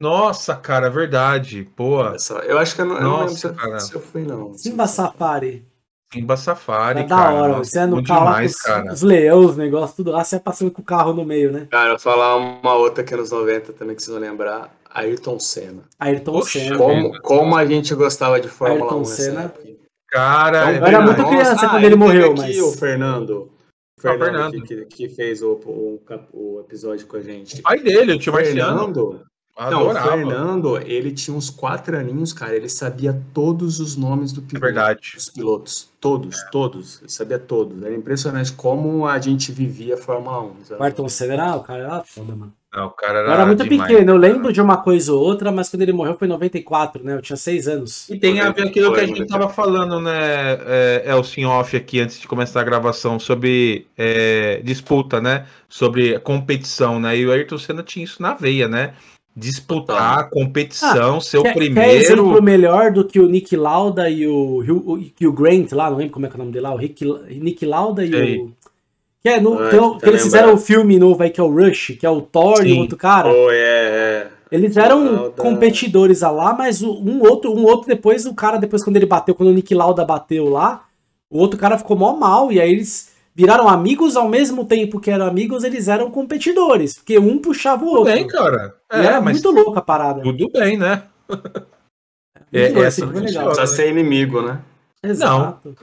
Nossa, cara, verdade. Pô, Olha só, Eu acho que eu não, eu não lembro Nossa, se eu, cara. se eu fui, não. Simba Safari. Simba Safari, É da cara. hora, Nossa, você é no carro lá com demais, os, cara. os leões, os negócios, tudo lá, você é passando com o carro no meio, né? Cara, eu vou falar uma outra que é nos 90 também que vocês vão lembrar. Ayrton Senna. Ayrton Poxa, Senna. Como, como a gente gostava de Fórmula Ayrton 1 nessa Senna. época. Cara, Então, é Eu era verdade. muito criança Nossa, quando ele teve morreu, aqui mas- o Fernando. Ah, Fernando, Fernando. Que, que- que fez o, o, o episódio com a gente. pai dele, o tio Marciano. Fernando, Não, o Adorava. Fernando, ele tinha uns quatro aninhos, cara. Ele sabia todos os nomes do É piloto, verdade. dos pilotos. Todos, todos. Ele sabia todos. Era impressionante como a gente vivia a Fórmula 1. sabe? Senna era, o cara era foda, mano. Não, o cara Eu era, era muito demais. pequeno, eu lembro de uma coisa ou outra, mas quando ele morreu foi em 94, né? Eu tinha seis anos. E tem a ver aquilo que a gente Foi, tava falando, né, é, em off aqui, antes de começar a gravação, sobre é, disputa, né? Sobre competição, né? E o Ayrton Senna tinha isso na veia, né? Disputar, competição, ser o Quer, quer primeiro. exemplo melhor do que o Nick Lauda e o, que o Grant lá, não lembro como é que é o nome dele lá, o Rick, Nick Lauda e Sei. o. Que, é no, Ah, tem o- tô que eles fizeram o filme novo aí, que é o Rush, que é o Thor e Sim. o outro cara. Pô, é, é. Eles eram Lauda- competidores a lá, mas o- um outro, um outro depois, o cara, depois quando ele bateu, quando o Nick Lauda bateu lá, o outro cara ficou mó mal, e aí eles viraram amigos ao mesmo tempo que eram amigos, eles eram competidores, porque um puxava o Tudo outro. bem, cara. É, era mas muito louco a parada. tudo bem, né? É, louco, essa sempre foi funciona. legal. Precisa ser inimigo, né? Exato.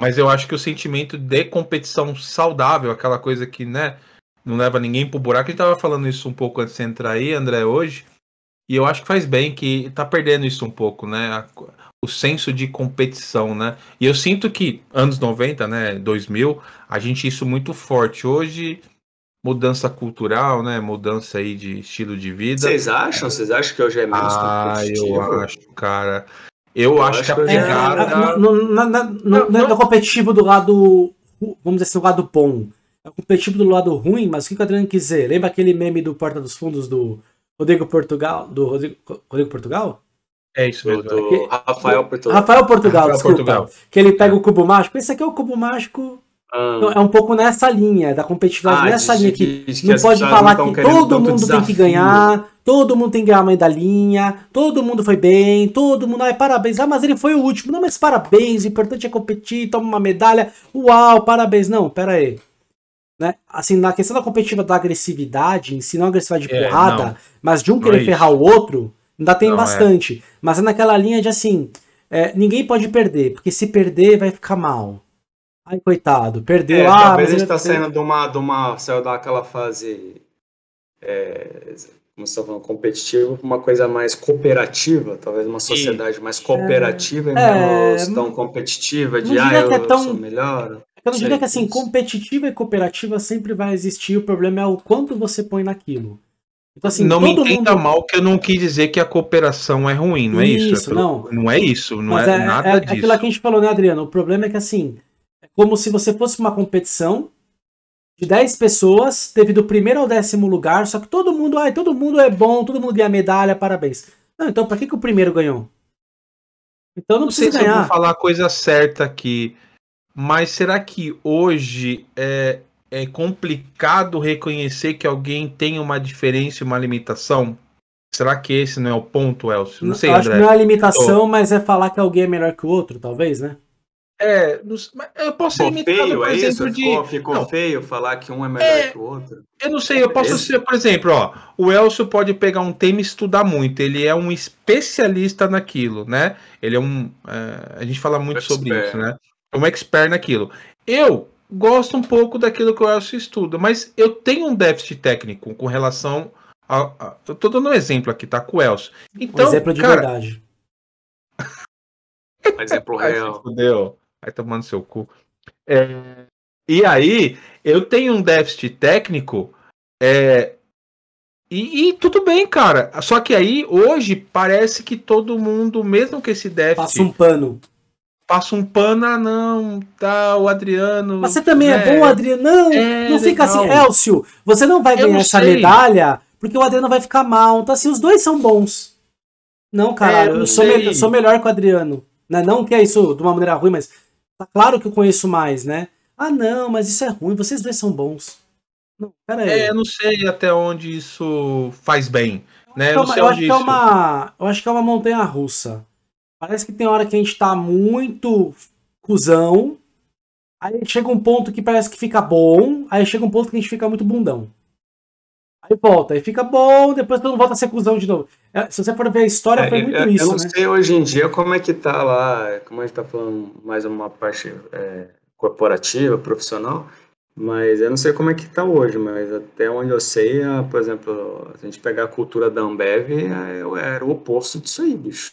Mas eu acho que o sentimento de competição saudável, aquela coisa que, né, não leva ninguém pro buraco. A gente tava falando isso um pouco antes de você entrar aí, André, hoje. E eu acho que faz bem, que tá perdendo isso um pouco, né? a- o senso de competição, né? E eu sinto que anos 90, né, 2000, a gente isso muito forte. Hoje, mudança cultural, né, mudança aí de estilo de vida. Vocês acham? Vocês acham que hoje é menos Ah, competitivo? eu acho, cara. Eu, Eu acho, acho que a É, pegada... no, na- na- no- Não, não é não- competitivo do lado, vamos dizer assim, do lado bom. É competitivo do lado ruim, mas o que o Adriano quis dizer? Lembra aquele meme do Porta dos Fundos do Rodrigo Portugal? Do Rodrigo, Rodrigo Portugal? É isso Do, mesmo. do Que- Rafael Portugal. Rafael Portugal, Rafael desculpa. Portugal. Que ele pega o cubo mágico. Esse aqui é o cubo mágico. Ah, É um pouco nessa linha, da competitividade, Ah, nessa linha que que não pode falar não que todo mundo tem que desafio. ganhar, todo mundo tem que ganhar a medalhinha, todo mundo foi bem, todo mundo, ai, parabéns, ah, mas ele foi o último, não, mas parabéns, o importante é competir, toma uma medalha, uau, parabéns, não, pera aí. Né? Assim, na questão da competitiva da agressividade, em si, não agressividade de É, porrada, não. mas de um querer é ferrar o outro, ainda tem Não, é. bastante. Mas é naquela linha de assim, é, ninguém pode perder, porque se perder vai ficar mal. Ai, coitado, perdeu, É, ah, talvez mas a gente tá saindo de uma, de uma. Saiu daquela fase. É, como você tá falando, competitiva, pra uma coisa mais cooperativa, talvez uma sociedade mais cooperativa e É, menos tão competitiva, de não ah, eu, é tão- sou melhor. Eu não diria que assim, competitiva e cooperativa sempre vai existir, o problema é o quanto você põe naquilo. Então, assim, não me entenda mundo... mal que eu não quis dizer que a cooperação é ruim, não é isso? Isso, É pro- não. não é isso, não Mas é, é, nada é disso. aquilo que a gente falou, né, Adriano? O problema é que, assim, é como se você fosse uma competição de 10 pessoas, teve do primeiro ao décimo lugar, só que todo mundo, ai, todo mundo é bom, todo mundo ganha medalha, parabéns. Não, então pra que, que o primeiro ganhou? Então não, não sei precisa se eu ganhar. vou falar a coisa certa aqui, mas será que hoje é, é complicado reconhecer que alguém tem uma diferença e uma limitação? Será que esse não é o ponto, Elcio? Não sei, Eu acho que André. não é a limitação, mas é falar que alguém é melhor que o outro, talvez, né? É, não sei, mas eu posso ser Ficou limitado, feio, por é exemplo, isso? de. Ficou, ficou Não. feio falar que um é melhor É. que o outro? Eu não sei, eu posso Esse- ser, por exemplo, ó, o Elcio pode pegar um tema e estudar muito, ele é um especialista naquilo, né? Ele é um. é, a gente fala muito sobre Expert. isso, né? É um expert naquilo. Eu gosto um pouco daquilo que o Elcio estuda, mas eu tenho um déficit técnico com relação a. a- eu tô dando um exemplo aqui, tá? Com o Elcio. Um Então, exemplo de cara, verdade. Exemplo Ai, se real. fudeu. Vai tomando seu cu. É, e aí, eu tenho um déficit técnico. é, e, e tudo bem, cara. Só que aí, hoje, parece que todo mundo, mesmo que esse déficit, Passa um pano. Passa um pano, ah, não, tá, o Adriano. Mas você também né, é bom, Adriano. Não, É, não fica legal. assim, Elcio. Você não vai ganhar não essa medalha porque o Adriano vai ficar mal. Então, assim, os dois são bons. Não, caralho, É, eu eu, sou me- eu sou melhor que o Adriano. Né? Não que é isso de uma maneira ruim, mas tá claro que eu conheço mais, né? Ah, não, mas isso é ruim, vocês dois são bons. Não, pera aí. É, eu não sei até onde isso faz bem. Né? É Eu eu, acho que é isso. uma, eu acho que é uma montanha russa. Parece que tem hora que a gente tá muito cuzão, aí chega um ponto que parece que fica bom, aí chega um ponto que a gente fica muito bundão. Aí volta, aí fica bom, depois todo mundo volta a ser cuzão de novo. É, Se você for ver a história, foi É, muito eu, eu isso, não né? sei hoje em dia como é que tá lá, como a gente tá falando mais uma parte é, corporativa, profissional, Mas eu não sei como é que tá hoje, mas até onde eu sei, a- por exemplo, se a gente pegar a cultura da Ambev, é- era o oposto disso aí, bicho.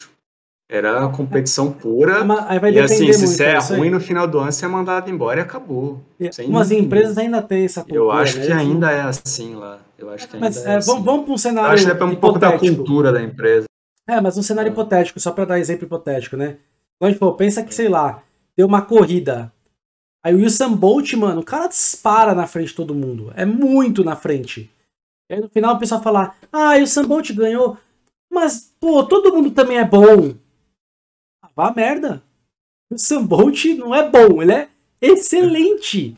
Era a competição pura. Mas Aí vai E assim, se você é ruim no final do ano, você é mandado embora e acabou. E Umas empresas ainda têm essa cultura. Eu acho que mesmo. ainda é assim lá. Eu acho que ainda Mas é é, assim. vamos, vamos para um Eu cenário acho que é um pouco da cultura da empresa. É, mas um cenário É. hipotético, só pra dar exemplo hipotético, né? Quando a gente falou, pensa que, sei lá, tem uma corrida. Aí o Wilson Bolt, mano, o cara dispara na frente de todo mundo. É muito na frente. E aí no final o pessoal fala, ah, o Wilson Bolt ganhou. Mas, pô, todo mundo também é bom. Vá a merda. O Wilson Bolt não é bom, ele é excelente.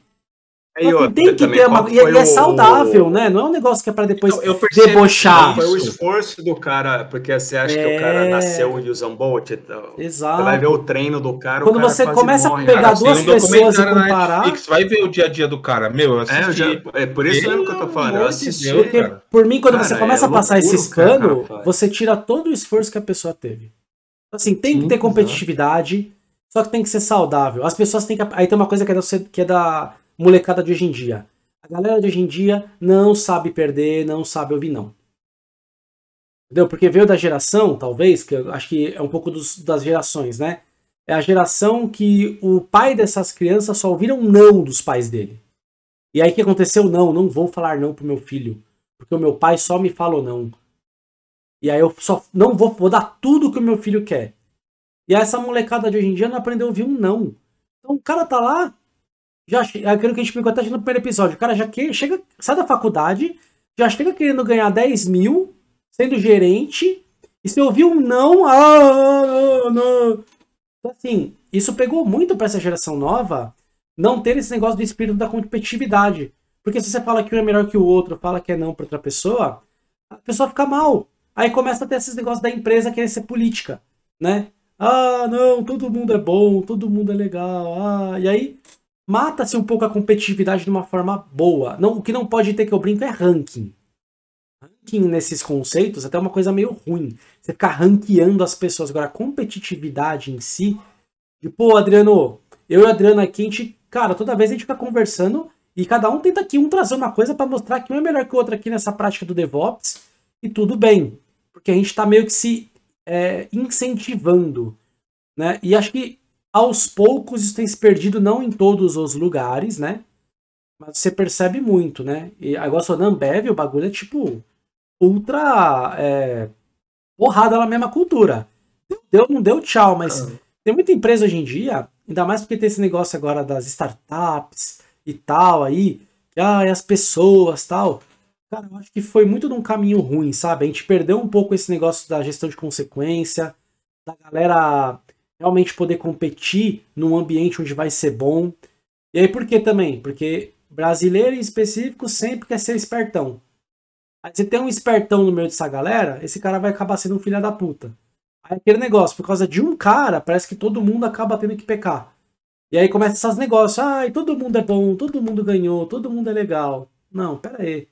E que outra tem que ter uma. que E é o- saudável, né? Não é um negócio que é pra depois Então, eu debochar. que Foi o esforço do cara, porque você acha que É. o cara nasceu o Usain Bolt, então, Exato. você vai ver o treino do cara, o Quando cara você quase começa a morre, pegar cara. duas Tem um pessoas e comparar- Netflix, vai ver o dia a dia do cara. Meu, eu É, eu assisti. já, é por isso mesmo que eu tô falando, eu de assisti. Porque, cara. por mim, quando Cara, você começa é a passar loucura esses o que o cara panos, faz. você tira todo o esforço que a pessoa teve. Assim, tem que Sim, ter exato. competitividade, só que tem que ser saudável. As pessoas têm que. Aí tem uma coisa que é, da, que é da molecada de hoje em dia. A galera de hoje em dia não sabe perder, não sabe ouvir não. Entendeu? Porque veio da geração, talvez, que eu acho que é um pouco dos- das gerações, né? É a geração que o pai dessas crianças só ouviram não dos pais dele. E aí que aconteceu? Não, não vou falar não pro meu filho. Porque o meu pai só me falou não. E aí eu só não vou, vou dar tudo que o meu filho quer. E essa molecada de hoje em dia não aprendeu a ouvir um não. Então o cara tá lá, já é aquilo que a gente explicou até no primeiro episódio. O cara já que, chega, sai da faculdade, já chega querendo ganhar 10 mil, sendo gerente, e se ouvir um não, ah, não, não. Então, assim, isso pegou muito pra essa geração nova não ter esse negócio do espírito da competitividade. Porque se você fala que um é melhor que o outro, fala que é não pra outra pessoa, a pessoa fica mal. Aí começa a ter esses negócios da empresa querer ser política, né? Ah, não, todo mundo é bom, todo mundo é legal. Ah, e aí mata-se um pouco a competitividade de uma forma boa. Não, o que não pode ter que eu brinco é ranking. Ranking nesses conceitos até é uma coisa meio ruim. Você ficar ranqueando as pessoas. Agora, a competitividade em si, de pô, Adriano, eu e o Adriano aqui, a gente, cara, toda vez a gente fica conversando e cada um tenta aqui um trazer uma coisa pra mostrar que um é melhor que o outro aqui nessa prática do DevOps e tudo bem. Porque a gente tá meio que se é, incentivando, né? E acho que aos poucos isso tem se perdido, não em todos os lugares, né? Mas você percebe muito, né? E agora só na Ambev, o bagulho é tipo ultra é, porrada na mesma cultura. Deu, não deu tchau, mas tem muita empresa hoje em dia, ainda mais porque tem esse negócio agora das startups e tal aí, que ah, e as pessoas tal. Cara, eu acho que foi muito num caminho ruim, sabe? A gente perdeu um pouco esse negócio da gestão de consequência, da galera realmente poder competir num ambiente onde vai ser bom. E aí por que também? Porque brasileiro em específico sempre quer ser espertão. Aí você tem um espertão no meio dessa galera, esse cara vai acabar sendo um filho da puta. Aí aquele negócio, por causa de um cara, parece que todo mundo acaba tendo que pecar. E aí começa esses negócios, ai, todo mundo é bom, todo mundo ganhou, todo mundo é legal. Não, pera aí.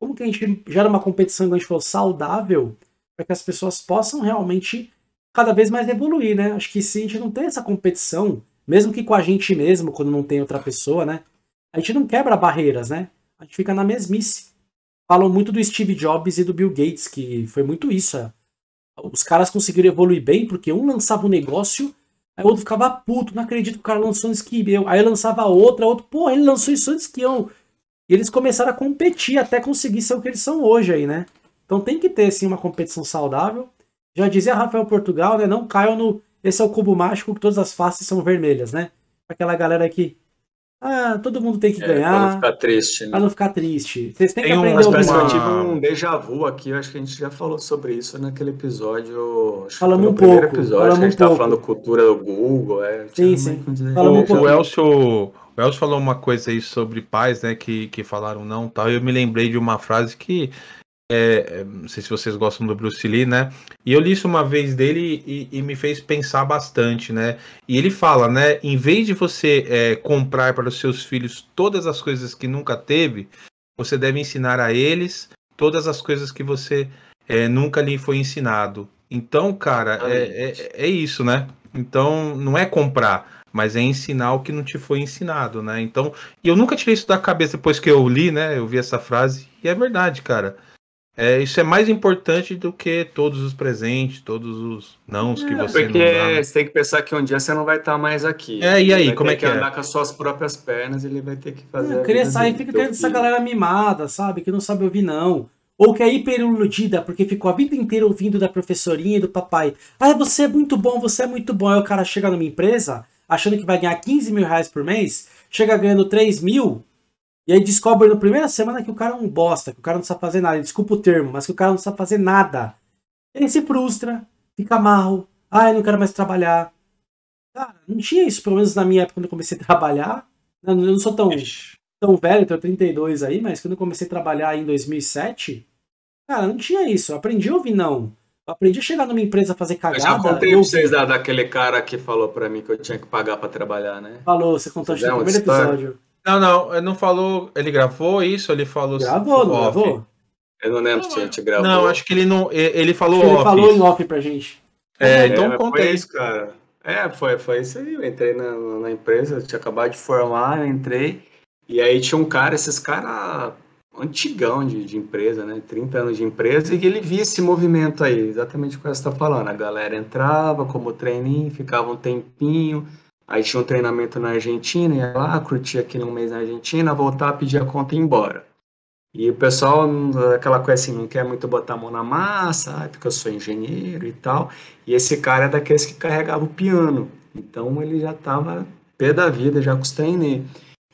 Como que a gente gera uma competição, como a gente falou, saudável, para que as pessoas possam realmente cada vez mais evoluir, né? Acho que se a gente não tem essa competição, mesmo que com a gente mesmo, quando não tem outra pessoa, né? A gente não quebra barreiras, né? A gente fica na mesmice. Falam muito do Steve Jobs e do Bill Gates, que foi muito isso. Os caras conseguiram evoluir bem, porque um lançava um negócio, aí o outro ficava puto, não acredito que o cara lançou antes que eu. Aí lançava outra, outro, porra, ele lançou isso antes que eu. E eles começaram a competir até conseguir ser o que eles são hoje aí, né? Então tem que ter, sim, uma competição saudável. Já dizia Rafael Portugal, né? Não caiam no. Esse é o cubo mágico que todas as faces são vermelhas, né? Aquela galera que. Ah, todo mundo tem que É, pra não ganhar. ficar triste, né? Pra não ficar triste. Vocês têm que Tem um aprender a ouvir. Mas parece que eu uma- tive um déjà vu aqui, eu acho que a gente já falou sobre isso naquele episódio. Acho que Falamos um pouco, episódio, falamos que a gente um tava pouco. falando cultura do Google. É, Sim, sim. Falamos um pouco. o Elcio, o Elcio falou uma coisa aí sobre pais, né, que, que falaram não tal. Eu me lembrei de uma frase que é, é, não sei se vocês gostam do Bruce Lee, né? E eu li isso uma vez dele e, e me fez pensar bastante, né? E ele fala, né? Em vez de você é, comprar para os seus filhos todas as coisas que nunca teve, você deve ensinar a eles todas as coisas que você é, nunca lhe foi ensinado. Então, cara, é, é, é isso, né? Então, não é comprar, mas é ensinar o que não te foi ensinado, né? Então, e eu nunca tirei isso da cabeça depois que eu li, né? Eu vi essa frase, e é verdade, cara. É, isso é mais importante do que todos os presentes, todos os nãos que É, você porque não dá. né? você tem que pensar que um dia você não vai estar mais aqui. É, e aí, Vai como ter é que é? andar com as suas próprias pernas, ele vai ter que fazer. Eu a queria vida sair, fica querendo essa galera mimada, sabe? Que não sabe ouvir, não. Ou que é hiper iludida, porque ficou a vida inteira ouvindo da professorinha e do papai. Ah, você é muito bom, você é muito bom. Aí o cara chega numa empresa, achando que vai ganhar 15 mil reais por mês, chega ganhando 3 mil, e aí descobre na primeira semana que o cara é um bosta, que o cara não sabe fazer nada. Desculpa o termo, mas que o cara não sabe fazer nada. Ele se frustra, fica mal. Ah, eu não quero mais trabalhar. Cara, não tinha isso, pelo menos na minha época, quando eu comecei a trabalhar. Eu não sou tão tão velho, tenho 32 aí, mas quando eu comecei a trabalhar em 2007, cara, não tinha isso. Eu aprendi a ouvir não. Eu aprendi a chegar numa empresa a fazer Eu cagada. já contei eu pra vocês da, daquele cara que falou pra mim que eu tinha que pagar pra trabalhar, né? Falou, você contou que no primeiro história. episódio. Não, não, ele não falou. Ele gravou isso? Ele falou. Gravou, não off? gravou? Eu não lembro se a gente gravou. Não, acho que ele não. Ele falou Ele off. falou em off pra gente. É, É, então mas conta foi aí. isso, cara. É, foi, foi isso aí. Eu entrei na, na empresa, eu tinha acabado de formar, eu entrei. E aí tinha um cara, esses caras antigão de, de empresa, né? 30 anos de empresa, e ele via esse movimento aí, exatamente o que você está falando. A galera entrava como treininho, ficava um tempinho, aí tinha um treinamento na Argentina, ia lá, curtia aquele um mês na Argentina, voltava, pedia a conta e ia embora. E o pessoal, aquela coisa assim, não quer muito botar a mão na massa, ah, porque eu sou engenheiro e tal. E esse cara é daqueles que carregava o piano. Então ele já estava pé da vida, já com os.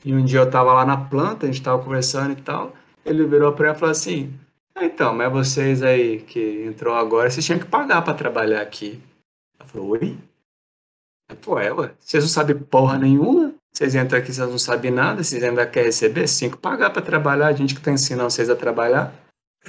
E um dia eu estava lá na planta, a gente estava conversando e tal. Ele virou para mim e falou assim: ah, então, mas vocês aí que entrou agora, vocês tinham que pagar para trabalhar aqui. Eu falei: oi? Eu falei, é, ué, vocês não sabem porra nenhuma? Vocês entram aqui, vocês não sabem nada, vocês ainda querem receber? Vocês têm que pagar para trabalhar, a gente que está ensinando vocês a trabalhar.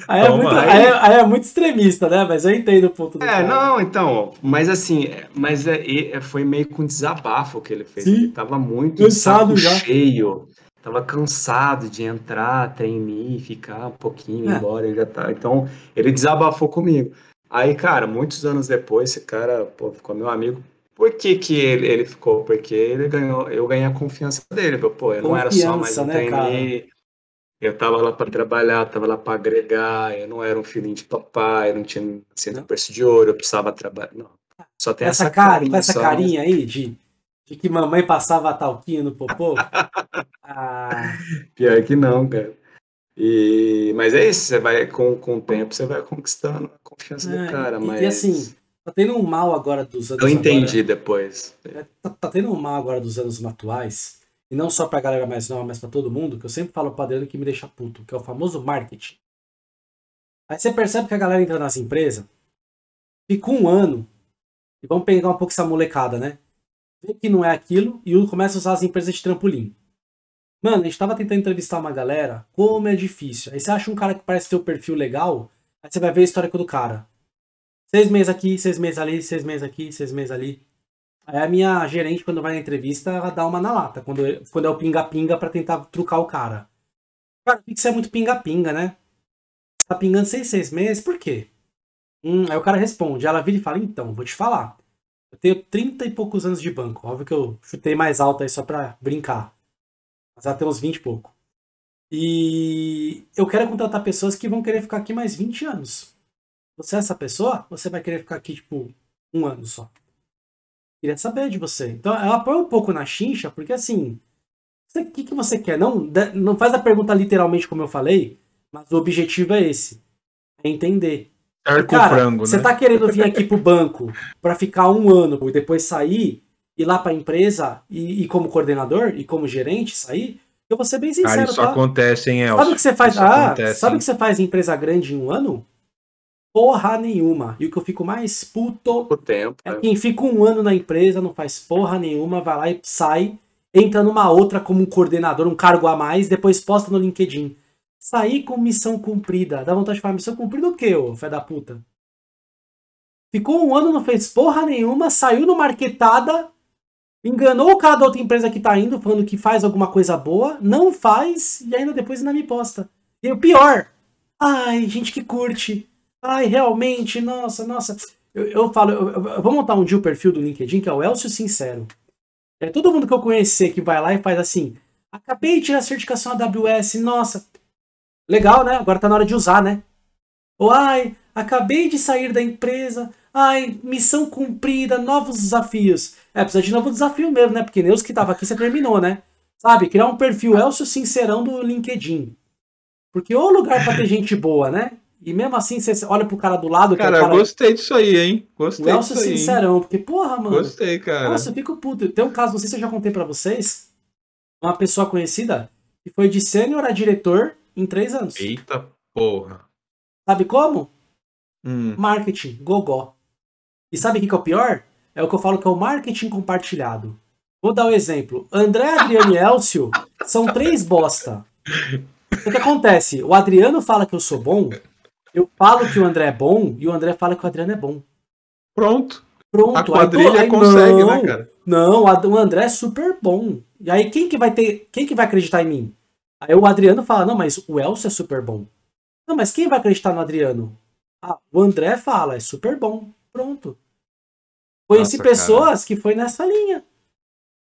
Aí é, Toma, muito, aí. aí, é- aí é muito extremista, né? Mas eu entendo o ponto do É, cara. não, então, mas assim, é- mas é, é- foi meio com desabafo que ele fez. Sim. Ele tava muito Cansado saco já. cheio, tava cansado de entrar, treinar, ficar um pouquinho, É. embora, ele já tá. Então, ele desabafou comigo. Aí, cara, muitos anos depois, esse cara, pô, ficou meu amigo. Por que que ele, ele ficou? Porque ele ganhou, eu ganhei a confiança dele. Pô, eu não era só mais Confiança, um né, trainee, eu tava lá para trabalhar, tava lá para agregar, eu não era um filhinho de papai, eu não tinha centro Não. berço de ouro, eu precisava trabalhar. Não. Só tem essa essa, cara, carinha essa carinha aí de, de que mamãe passava talquinho no popô. ah, Pior que não, cara. E, mas é isso, você vai com, com o tempo, você vai conquistando a confiança É, do cara, e- mas e assim, tá tendo um mal agora dos anos eu entendi depois. agora- tá, tá tendo um mal agora dos anos atuais, e não só pra galera mais nova, mas pra todo mundo, que eu sempre falo pro Adriano que me deixa puto, que é o famoso marketing. Aí você percebe que a galera entra nas empresas, fica um ano, e vamos pegar um pouco essa molecada, né? Vê que não é aquilo, e começa a usar as empresas de trampolim. Mano, a gente tava tentando entrevistar uma galera, como é difícil. Aí você acha um cara que parece ter o perfil legal, aí você vai ver a histórico do cara. Seis meses aqui, seis meses ali, seis meses aqui, seis meses ali. Aí a minha gerente, quando vai na entrevista, ela dá uma na lata, quando, quando é o pinga-pinga pra tentar trucar o cara. Cara, que ser muito pinga-pinga, né? Tá pingando seis, seis meses, por quê? Hum, aí o cara responde, ela vira e fala, então, vou te falar. Eu tenho 30 e poucos anos de banco. Óbvio que eu chutei mais alto aí só pra brincar. Mas tem uns 20 e pouco. E eu quero contratar pessoas que vão querer ficar aqui mais 20 anos. Você é essa pessoa? Você vai querer ficar aqui, tipo, um ano só. Queria saber de você. Então, ela põe um pouco na chincha, porque assim, o que, que você quer? Não, não faz a pergunta literalmente como eu falei, mas o objetivo é esse. É entender. Arco Cara, frango, você né? tá querendo vir aqui pro banco pra ficar um ano e depois sair, ir lá pra empresa e, e como coordenador e como gerente sair? Eu vou ser bem sincero, Cara, isso tá? acontece, hein, Elcio? Sabe o que você faz? Isso Ah, acontece, sabe o que você faz em empresa grande em um ano? Porra nenhuma. E o que eu fico mais puto O tempo. é né? quem fica um ano na empresa, não faz porra nenhuma, vai lá e sai, entra numa outra como um coordenador, um cargo a mais, depois posta no LinkedIn. Sair com missão cumprida. Dá vontade de falar, missão cumprida o quê, ô fé da puta? Ficou um ano, não fez porra nenhuma, saiu no marketada, enganou o cara da outra empresa que tá indo, falando que faz alguma coisa boa, não faz, e ainda depois ainda me posta. E o pior, ai, gente que curte. Ai, realmente, nossa, nossa. Eu, eu falo, eu, eu vou montar um dia o perfil do LinkedIn, que é o Elcio Sincero. É todo mundo que eu conhecer que vai lá e faz assim. Acabei de tirar a certificação AWS, nossa. Legal, né? Agora tá na hora de usar, né? Ou ai, acabei de sair da empresa. Ai, missão cumprida, novos desafios. É, precisa de novo desafio mesmo, né? Porque nem os que tava aqui você terminou, né? Sabe? Criar um perfil Elcio Sincerão do LinkedIn. Porque o lugar pra ter gente boa, né? E mesmo assim, você olha pro cara do lado. Cara, que é o cara, gostei disso aí, hein? Gostei o Elcio disso aí. Sincerão. Porque, porra, mano. Gostei, cara. Nossa, eu fico puto. Tem um caso, não sei se eu já contei pra vocês. Uma pessoa conhecida que foi de sênior a diretor em três anos. Eita porra. Sabe como? Hum. Marketing, gogó. E sabe o que que é o pior? É o que eu falo que é o marketing compartilhado. Vou dar um exemplo. André, Adriano e Elcio são três bosta. O que acontece? O Adriano fala que eu sou bom, eu falo que o André é bom e o André fala que o Adriano é bom. Pronto. Pronto. A aí, quadrilha aí consegue, não, né, cara? Não, o André é super bom. E aí quem que vai ter, quem que vai acreditar em mim? Aí o Adriano fala, não, mas o Elcio é super bom. Não, mas quem vai acreditar no Adriano? Ah, o André fala, é super bom. Pronto. Conheci Nossa, pessoas que foi nessa linha.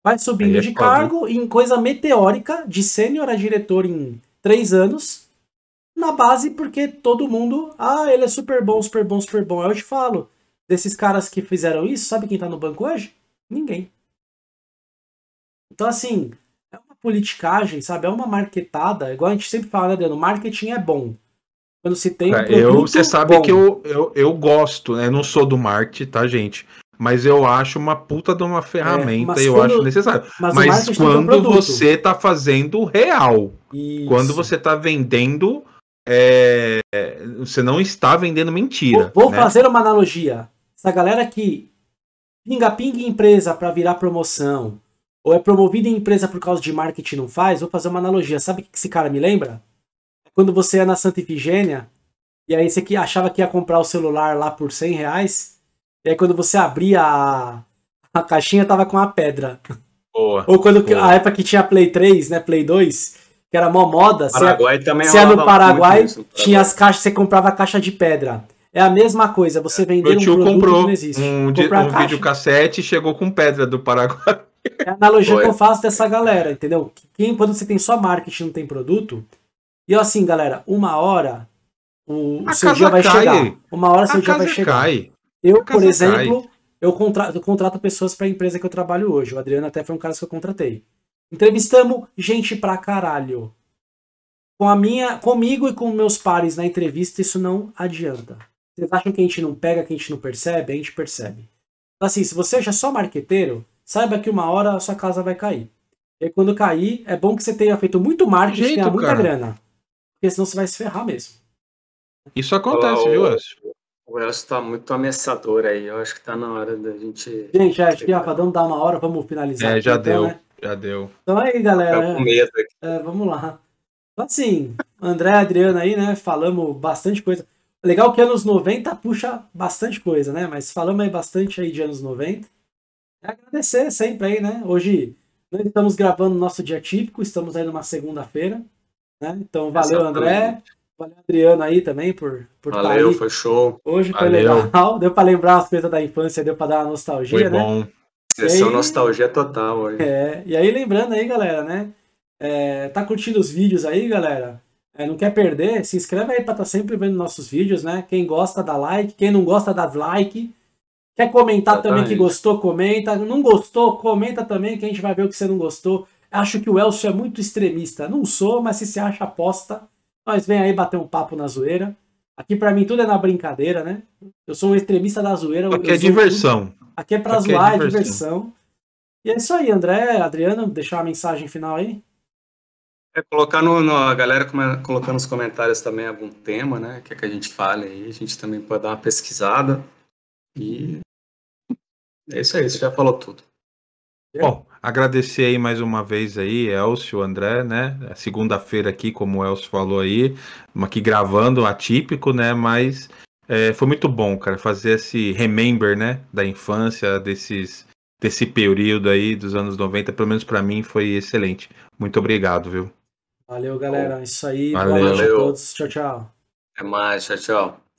Vai subindo é de foda, cargo em coisa meteórica, de sênior a diretor em três anos, na base porque todo mundo, ah, ele é super bom, super bom, super bom. Aí eu te falo, desses caras que fizeram isso, sabe quem tá no banco hoje? Ninguém. Então, assim, é uma politicagem, sabe? É uma marketada. Igual a gente sempre fala, né, Adriano? Marketing é bom. Quando se tem um produto eu, você sabe bom. que eu, eu, eu gosto, né? Eu não sou do marketing, tá, gente? Mas eu acho uma puta de uma ferramenta, mas eu quando- acho necessário. Mas, Mas um quando produto. você tá fazendo real, Isso. quando você tá vendendo, é, você não está vendendo mentira. Vou, vou né? fazer uma analogia. Essa galera que pinga-pinga em empresa para virar promoção, ou é promovida em empresa por causa de marketing não faz, vou fazer uma analogia. Sabe o que esse cara me lembra? Quando você ia na Santa Ifigênia, e aí você que achava que ia comprar o celular lá por 100 reais, e aí quando você abria a, a caixinha, tava com uma pedra. Boa. Ou quando que- Boa. a época que tinha Play 3, né, Play 2, que era mó moda, Paraguai também se é no Paraguai, isso, no tinha as Paraguai. caixas, você comprava a caixa de pedra. É a mesma coisa, você vender Meu um produto que comprou não existe. um, um videocassete e chegou com pedra do Paraguai. É a analogia Foi. que eu faço dessa galera, entendeu? Quem, quando você tem só marketing não tem produto, e assim, galera, uma hora o, o seu dia vai cai. chegar. Uma hora seu A dia vai chegar. cai. Eu, por exemplo, eu contrato, eu contrato pessoas para a empresa que eu trabalho hoje. O Adriano até foi um cara que eu contratei. Entrevistamos gente pra caralho. Com a minha, comigo e com meus pares na entrevista, isso não adianta. Vocês acham que a gente não pega, que a gente não percebe? A gente percebe. Então, assim, se você é só marqueteiro, saiba que uma hora a sua casa vai cair. E aí, quando cair, é bom que você tenha feito muito marketing, Jeito, tenha muita cara. grana. Porque senão você vai se ferrar mesmo. Isso acontece, viu, o- Elcio? O Elcio tá muito ameaçador aí. Eu acho que tá na hora da gente. Gente, acho que já vamos dar uma hora, vamos finalizar. É, já então, deu. né? Já deu. Então aí, Tá galera. com medo aqui. É, vamos lá. Então, assim, André e Adriano aí, né? Falamos bastante coisa. Legal que anos 90 puxa bastante coisa, né? Mas falamos aí bastante aí de anos 90. É agradecer sempre aí, né? Hoje nós estamos gravando nosso dia típico, estamos aí numa segunda-feira. Né? Então, valeu, André. Valeu, Adriano aí também por, por estar Valeu, aí. foi show. Hoje foi Valeu. legal. Deu pra lembrar as coisas da infância, deu pra dar uma nostalgia, Foi né? bom. Sessão aí- nostalgia total hoje. É, e aí lembrando aí, galera, né? é, tá curtindo os vídeos aí, galera? É, não quer perder? Se inscreve aí pra estar sempre vendo nossos vídeos, né? Quem gosta, dá like. Quem não gosta, dá like. Quer comentar também que gostou, comenta. Não gostou, comenta também que a gente vai ver o que você não gostou. Acho que o Elcio é muito extremista. Não sou, mas se você acha aposta, nós vem aí bater um papo na zoeira. Aqui pra mim tudo é na brincadeira, né? Eu sou um extremista da zoeira. Aqui eu é diversão. tudo. Aqui é pra Aqui é zoar, é diversão. diversão. E é isso aí, André, Adriano, deixar uma mensagem final aí. É colocar no, no- a galera come- colocando nos comentários também algum tema, né? Que é que a gente fale aí. A gente também pode dar uma pesquisada. E é isso aí, você já falou tudo. Bom, agradecer aí mais uma vez aí, Elcio, André, né? É Segunda-feira aqui, como o Elcio falou aí, aqui gravando, atípico, né? Mas é, foi muito bom, cara, fazer esse remember, né? Da infância, desses, desse período aí dos anos 90, pelo menos pra mim foi excelente. Muito obrigado, viu? Valeu, galera. É Isso aí. Valeu. Boa noite a todos. Tchau, tchau. Até mais, tchau, tchau.